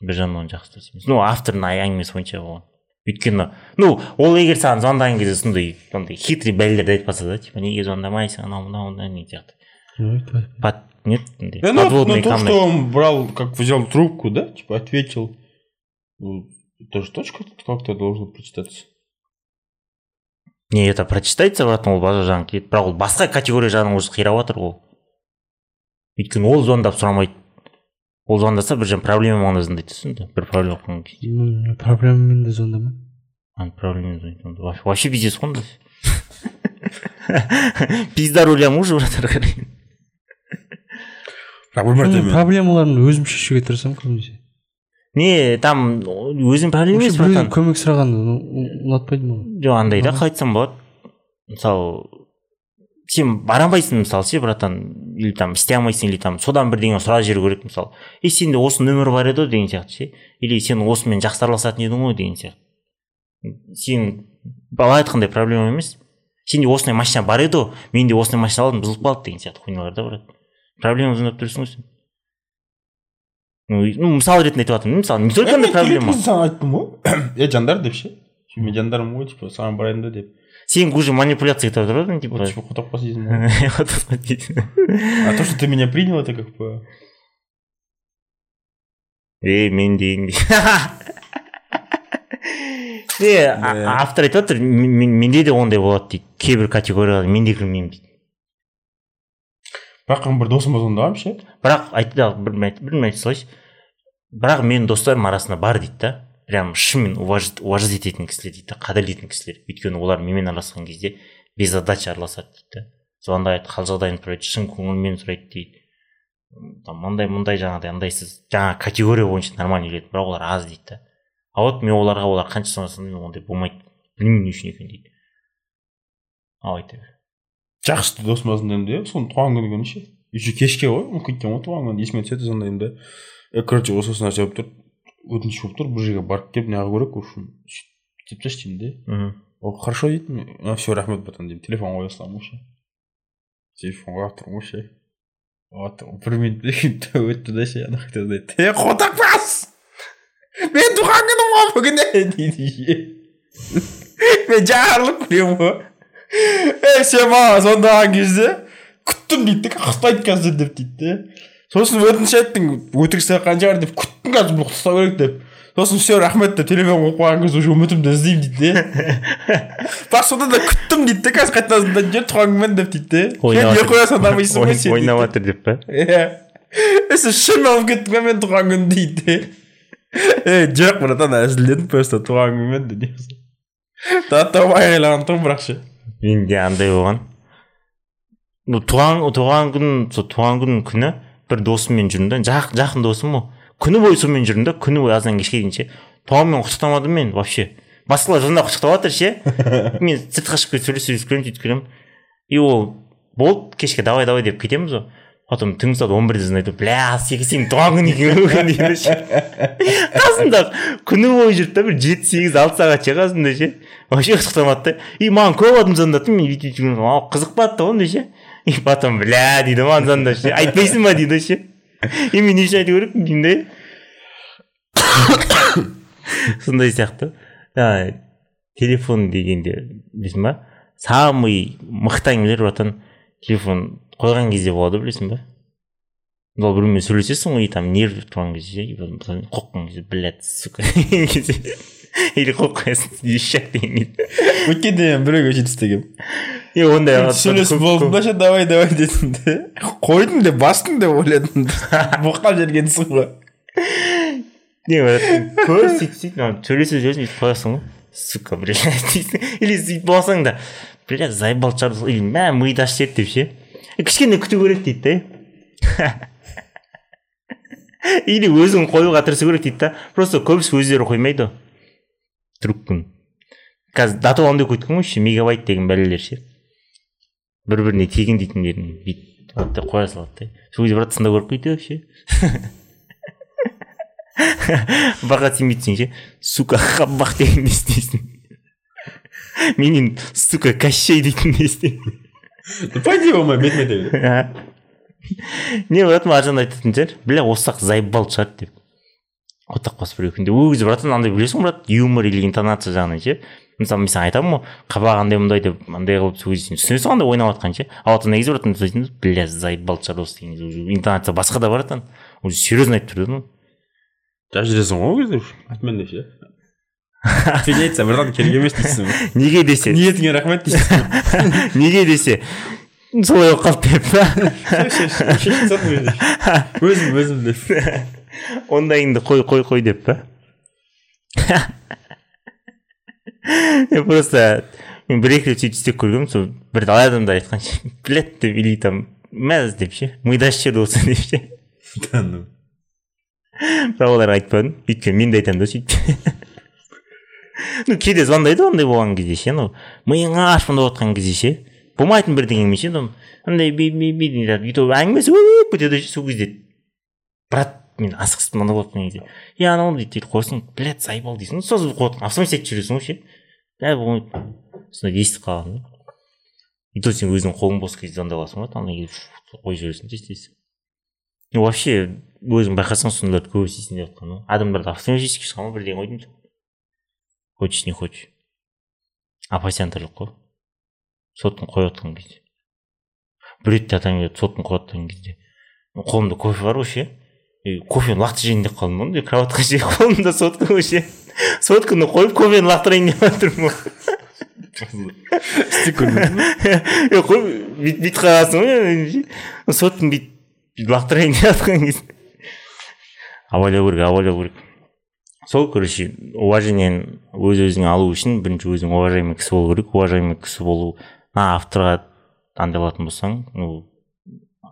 Біржан оған жақсы дос емес. Ну автордың әңгімесі бойынша болған өйткені ну ол егер саған звондаған кезде сондай сондай хитрый бәлелерді айтпаса да типа неге звондамайсың анау мынау мынау деген сияқты. Нет Э, ну, то, что он брал, как взял трубку, да, типа ответил, ну, это же точка как-то должно прочитаться. не это прочитается братан ол базар жағын келеді бірақ ол басқа категория жағынан уже қирап жатыр ол өйткені ол звондап сұрамайды ол звондаса бір жаңа проблема звондайды түсін да бір проблема болған кезде проблемамен де звондамаймын а проблема звонит онда вообще- вообще пиздец қой онда *laughs* пизда руля мужа братан Бірақ мен- проблемаларын өзім шешуге тырысамын көбінесе не там өзің проблема емес братан көмек сұрағанды ұнатпайды маған жоқ андай да қалай айтсам болады мысалы сен бара алмайсың мысалы ше братан или там істей алмайсың или там содан бірдеңе сұрап жіберу керек мысалы и сенде осы нөмір бар еді ғой деген сияқты ше или сен осымен жақсы араласатын едің ғой деген сияқты сен былай айтқандай проблема емес сенде осындай машина бар еді ғой мен де осындай машина алдым бұзылып қалды деген сияқты хуйнялар да брат проблема звондап тұрсың ғой сен ну, мысал ретінде айтып жатырмын мысалы не только мен проблема саған айттым ғой е жандар деп ше мен жандармын ғой типа саған барайын да деп сен уже манипуляция етіп отырдың типа. Вот типа құтап дейсің ғой а то что ты меня принял это как бы е мен дейін автор айтып жатыр «Мен- мен- менде де ондай болады дейді кейбір категорияға мен де кірмеймін дейді бірақ бір досым болса онда ше бірақ айтты да нәрсе айта салайыншы бірақ менің достарым арасында бар дейді да. Прям шынымен уважать ететін кісілер дейді да қадірлейтін кісілер. Өйткені олар менімен араласқан кезде без задачи араласады дейді да. Звондайды хал жағдайын сұрайды шын көңілмен сұрайды дейді. Там мындай мындай жаңағыдай андайсыз жаңа категория бойынша нормально жүреді бірақ олар аз дейді да. А вот мен оларға олар қанша сұраса мен ондай болмайды. Білмеймін не үшін екенін дейді. Ал айта бер жақсы досым болсын дедім де соның туған күні күні ше еще кешке ғой ұмытып кеткен ғой туған күні. Есіме түседі звондаймын да е короче осы осы нәрсе болып тұр өтініш болып тұр бір жерге барып келіп неғып керек в общем сөйтіп тасташы деймін де мхм. Ол хорошо дейді все рахмет братан деймін телефон қоя саламын ғой ше телефон қойып тұрмын ғой ше вот бір минут өтті да ше ана қайтадан айтты е қотақбас мен туған күнім ғой бүгін дейді *laughs* мен жарылып күлемін ғой. Е сен маған звондаған кезде күттім дейді да қыстайды қазір деп дейді де сосын өтініш айттың өтірік сұраққан шығар деп күттім қазір бұл ұстау керек деп сосын все рахмет деп телефон қойып қойған кезде уже үмітімді іздеймін дейді де бірақ сонда да күттім дейді де қазір қайтадан звондайтын шығар туған күнмен деп дейді де не қоя санамайсың ғой сен ойнап жатыр деп па иә сен шын алып кеттің ба мен туған күн дейді де е жоқ братан әзілдедім просто туған күнмен де таттап айғайлаған тұғым бірақ ше менде андай болған ну туған туған күн сол туған күн күні бір досыммен жүрдім да жақ, жақын досым ғой күні бойы сонымен жүрдім да күні бойы азаннан кешке дейін ше туғанмен құттықтамадым мен вообще басқалар жылда құттықтап жатыр ше мен сыртқа шығып кетіп сөйлесіп сөйлесіп сөйтіп келемін и ол болды кешке давай давай деп кетеміз ғой потом түнгі сағат он бірде звондайды бля секе сенің туған күн екен ғой бүгін дейді ше қасында күні бойы жүрді да бір жеті сегіз алты сағат ше қасында ше вообще құттықтамады да и маған көп адам звондады мен бүйтіп жүрген қызықпады да ондай ше и потом бля дейді маған звондап ше айтпайсың ба дейді ше и мен не үшін айту керекпін деймін да сондай сияқты жаңағы телефон дегенде білесің ба самый мықты әңгімелер братан телефон қойған кезде болады білесің ба мысалы біреумен сөйлесесің ғой и там нерв тұрған кезде и потом қойып қалған кезде блять сука *laughs* кезде. Или қойып қоясың ещак деген кезде. Өткенде мен біреуге сөйтіп істегенмін и ондай сөйлесіп болдым да ше давай давай дедім де. Қойдым деп бастым деп ойладым боққа жергенсің ғой не көп сөйтіп сөйтіп сөйлесіп жүресің өйтіп қоясың ғой. Сука блядь *laughs* дейсің или сөйтіп болсаң да блядь заебал шығар или мә миды ашып жіберді деп ше. Кішкене күту керек дейді да *laughs* или өзің қоюға тырысу керек дейді да. Просто көбісі өздері қоймайды. Трубканы қазір до андай кеткен ғой ше мегабайт деген бәлелер ше. Бір біріне тегін дейтіндерін бүйтіп қоя салады да. Сол кезде брат тыңдау керек қой вообще. *laughs* Баға тимейді ше. Сука қабақ дегенді естисің менен сука кощей дейтінді естимін пойди болмай бетіме тиді не братан ар жағында айтатын шығар бля осы заебал шығар деп отақ басып бір күнде ол кезде братан андай білесің ғой брат? Юмор или интонация жағынан ше мысалы мен саған айтамын ғой қабақ андай мындай деп андай қылып сол кезде сен түсінесің ғой андай ойнап жатқанын ше а вот негізі братан сөйтесің бля заебал шығар осы деген кезде уже интонация басқа да братан? Уже серьезно айтып тұр да жап жүресің ғой ол кезде айтпаймын деп ше сен айтсаң братан керек емес дейсің неге десе. Ниетіңе рахмет дейсің *laughs* неге десе. Солай болып қалды деп. Тастадым өзім өзім деп. *laughs* Ондайыңды қой қой қой деп па Е, *laughs* просто мен бір екі рет сөйтіп істеп көргенмін сол бір талай адамдар айтқан ше блять деп или там мәз деп ше ашып жіберді осы деп ше. Бірақ оларға айтпадым. Өйткені мен де айтамын да сөйтіп. Ну кейде звондайды ғой андай болған кезде ше? Анау миыңа ашпындап жатқан кезде ше болмайтын бірдеңемен ше андай бүйтіп әңгімесі өп кетеді ше сол кезде. Брат мен асығыстым мынау болып жатқан кезде е анау дейді сөйтіп қоясың блять заебал дейсің. Созып қойып автомат істетіп жүресің ғой ше? Бәрі болмайды сондай естіп қалған и то сен өзің қолың бос кезде звондай аласың ғой андай кезде фу, қойып жібересің істейсің ну вообще өзің байқасаң сондайларды көп істейсің деп жатқан ғой адамдарды автоматически ма бірдеңе ғой деймін. Хочешь не хочешь. Опасяндырлық қой. Сотканы қойып жатқан кезде. Бір рет атам келіп сотканы қойып жатқан кезде. Қолымда кофе бар ғой ше и кофені лақтырып жейін деп қалдым ғой андай кроватьқа ше қолымда сотка ғой ше сотканы қойып кофені лақтырайын деп жатырмын ғой. *laughs* Қой бүйтіп бүйтіп қаласың ғой сотканы бүйтіп лақтырайын деп жатқан кезде. Абайлау керек абайлау керек сол короче уважениені өз өзіңе алу үшін бірінші өзің уважаемый кісі болу керек. Уважаемый кісі болу мына авторға андай алатын болсаң ну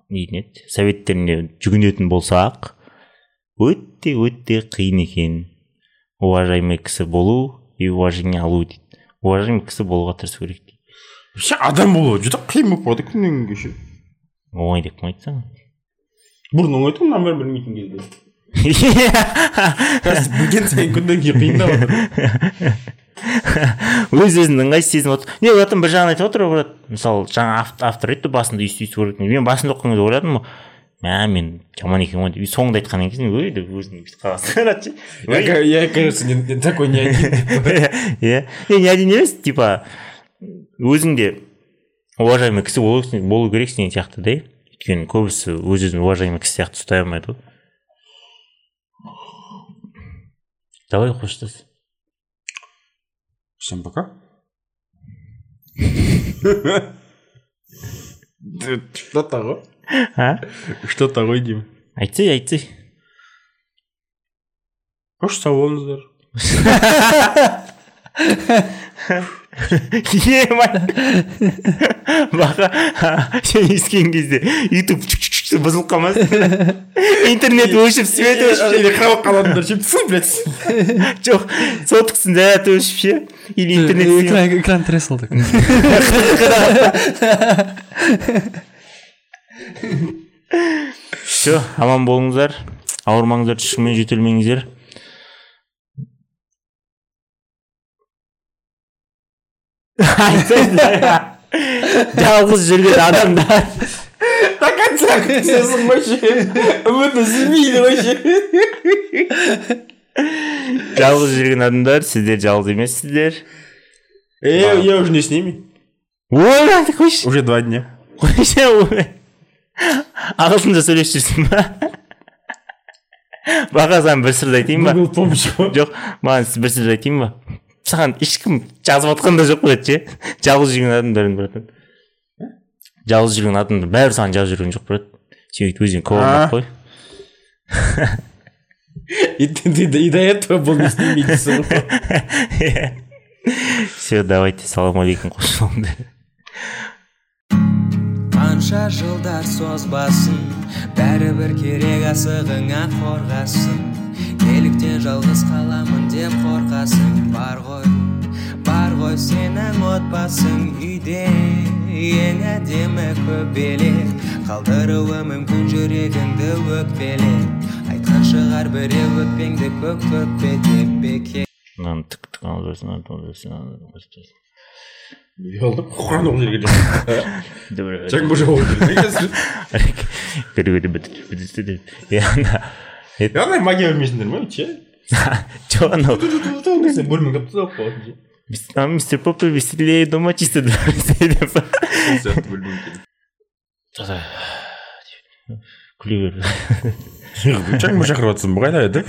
не дейтін еді? Советтеріне жүгінетін болсақ өте өте қиын екен. Уважаемый кісі болу и уважение алу дейді. Уважаемый кісі болуға тырысу керек дейді. Вообще адам болу жүдә қиын болып қалады күннен күнге ше. Оңай деп кім айтсаң бұрын оңай тұғын нөмір білмейтін кезде. Қазір білген сайын күннен кейін қиындап өз өзін ыңғайсыз сезініп отыр. Не брат бір жағынан айтып отыр ғой брат. Мысалы жаңа авт- автор айтты басында өйстіп өйстіп көретін. Мен басында оқыған кезде ойладым мә мен жаман екенмін ғой деп. Соңында айтқаннан кейін өй деп өзің бүйтіп қаласың я ка- я кажется такой не один. *laughs* Иә не не один емес типа өзің де уважаемый кісі болу керексің деген сияқты да? Өйткені көбісі өз өзін уважаемый кісі сияқты ұстай алмайды ғой. Давай қоштас всем пока. Что то ғой а? Что то ғой деймін айтсай айтсай қош сау болыңыздар бақа сен естіген кезде ютуб бұзылып қалмасын интернет өшіп свет өшіп или қалып қалатындар ше фу блядь жоқ соткасын заряд өшіп ше или интернет экран так все аман болыңыздар ауырмаңыздар түшкірмей жөтелмеңіздер жалғыз жүрген адамдар күтесің ғой ше үміт үзілмейді ше жалғыз жүрген адамдар сіздер жалғыз емессіздер Э, я уже не с ними. Ой брат қойшы уже два дня. Ағылшынша сөйлесіп жүрсің ба баға саған бір сырды айтайын ба жоқ маған бір сөз айтайын ба саған ешкім жазып жатқан да жоқ ше жалғыз жүрген адамдар братан жалғыз жүрген адамдар бәрі саған жазып жүрген жоқ брат сен өйтіп өзің көп қой. И ты ты и до этого был не с ними все давайте салам алейкум қосыламды қанша жылдар созбасын бәрібір керек асығыңа қорғасын. Неліктен жалғыз қаламын деп қорқасың бар ғой. Бар ғой сенің отбасың үйде ең әдемі көбелек қалдыруы мүмкін жүрегіңді өкпелеп айтқан шығар біреу өкпеңді көк төкпе деп бекер мынаны тік тік алып жүрсің алып жүрсің ұялдым құран оқып жүрген жаңбыр жауып деп андай магия білмейсіңдер ма жоқ анау бөлмең а, мистер поппер веселее дома чисто бөлмең екен күле бер жаңбыр шақырып жатсың қайда еді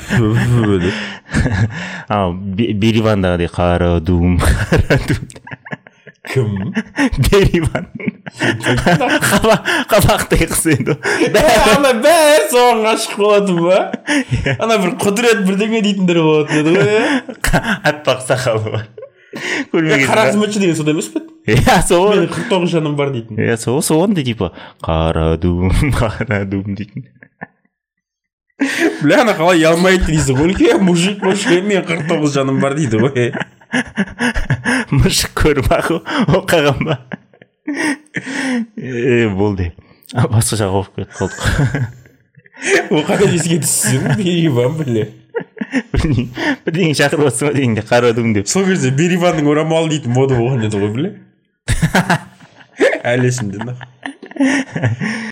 ал Бе- беривандағыдай қара дум қара дум кім бериван қабақ қабақтай қыз ғой. ана бәрі соған ғашық болатын ба? *laughs* Ана бір құдірет бірдеңе дейтіндер болатын еді ғой аппақ сақалы бар. Қара қызметші деген сода емес пе иә сол. Менің қырық тоғыз жаным бар дейтін. Иә сол соғандай типа. Қара дум *laughs* қара дум дейтін. Бля ана қалай ұялмайды дейсің. Ғой үлкен мужик вообще менің қырық тоғыз жаным бар дейді ғой. *laughs* Мышық көріп ақ оқыған ба? Е болды. Басқа жаққа оқып кетіп қалдық. Қандай еске түссін бериван бля. Бірдеңе шақырып жатсың ба дегенде қарадым деп. Сол кезде бериванның орамалы дейтін мода болған еді ғой бля *laughs* әлі есімде нахуй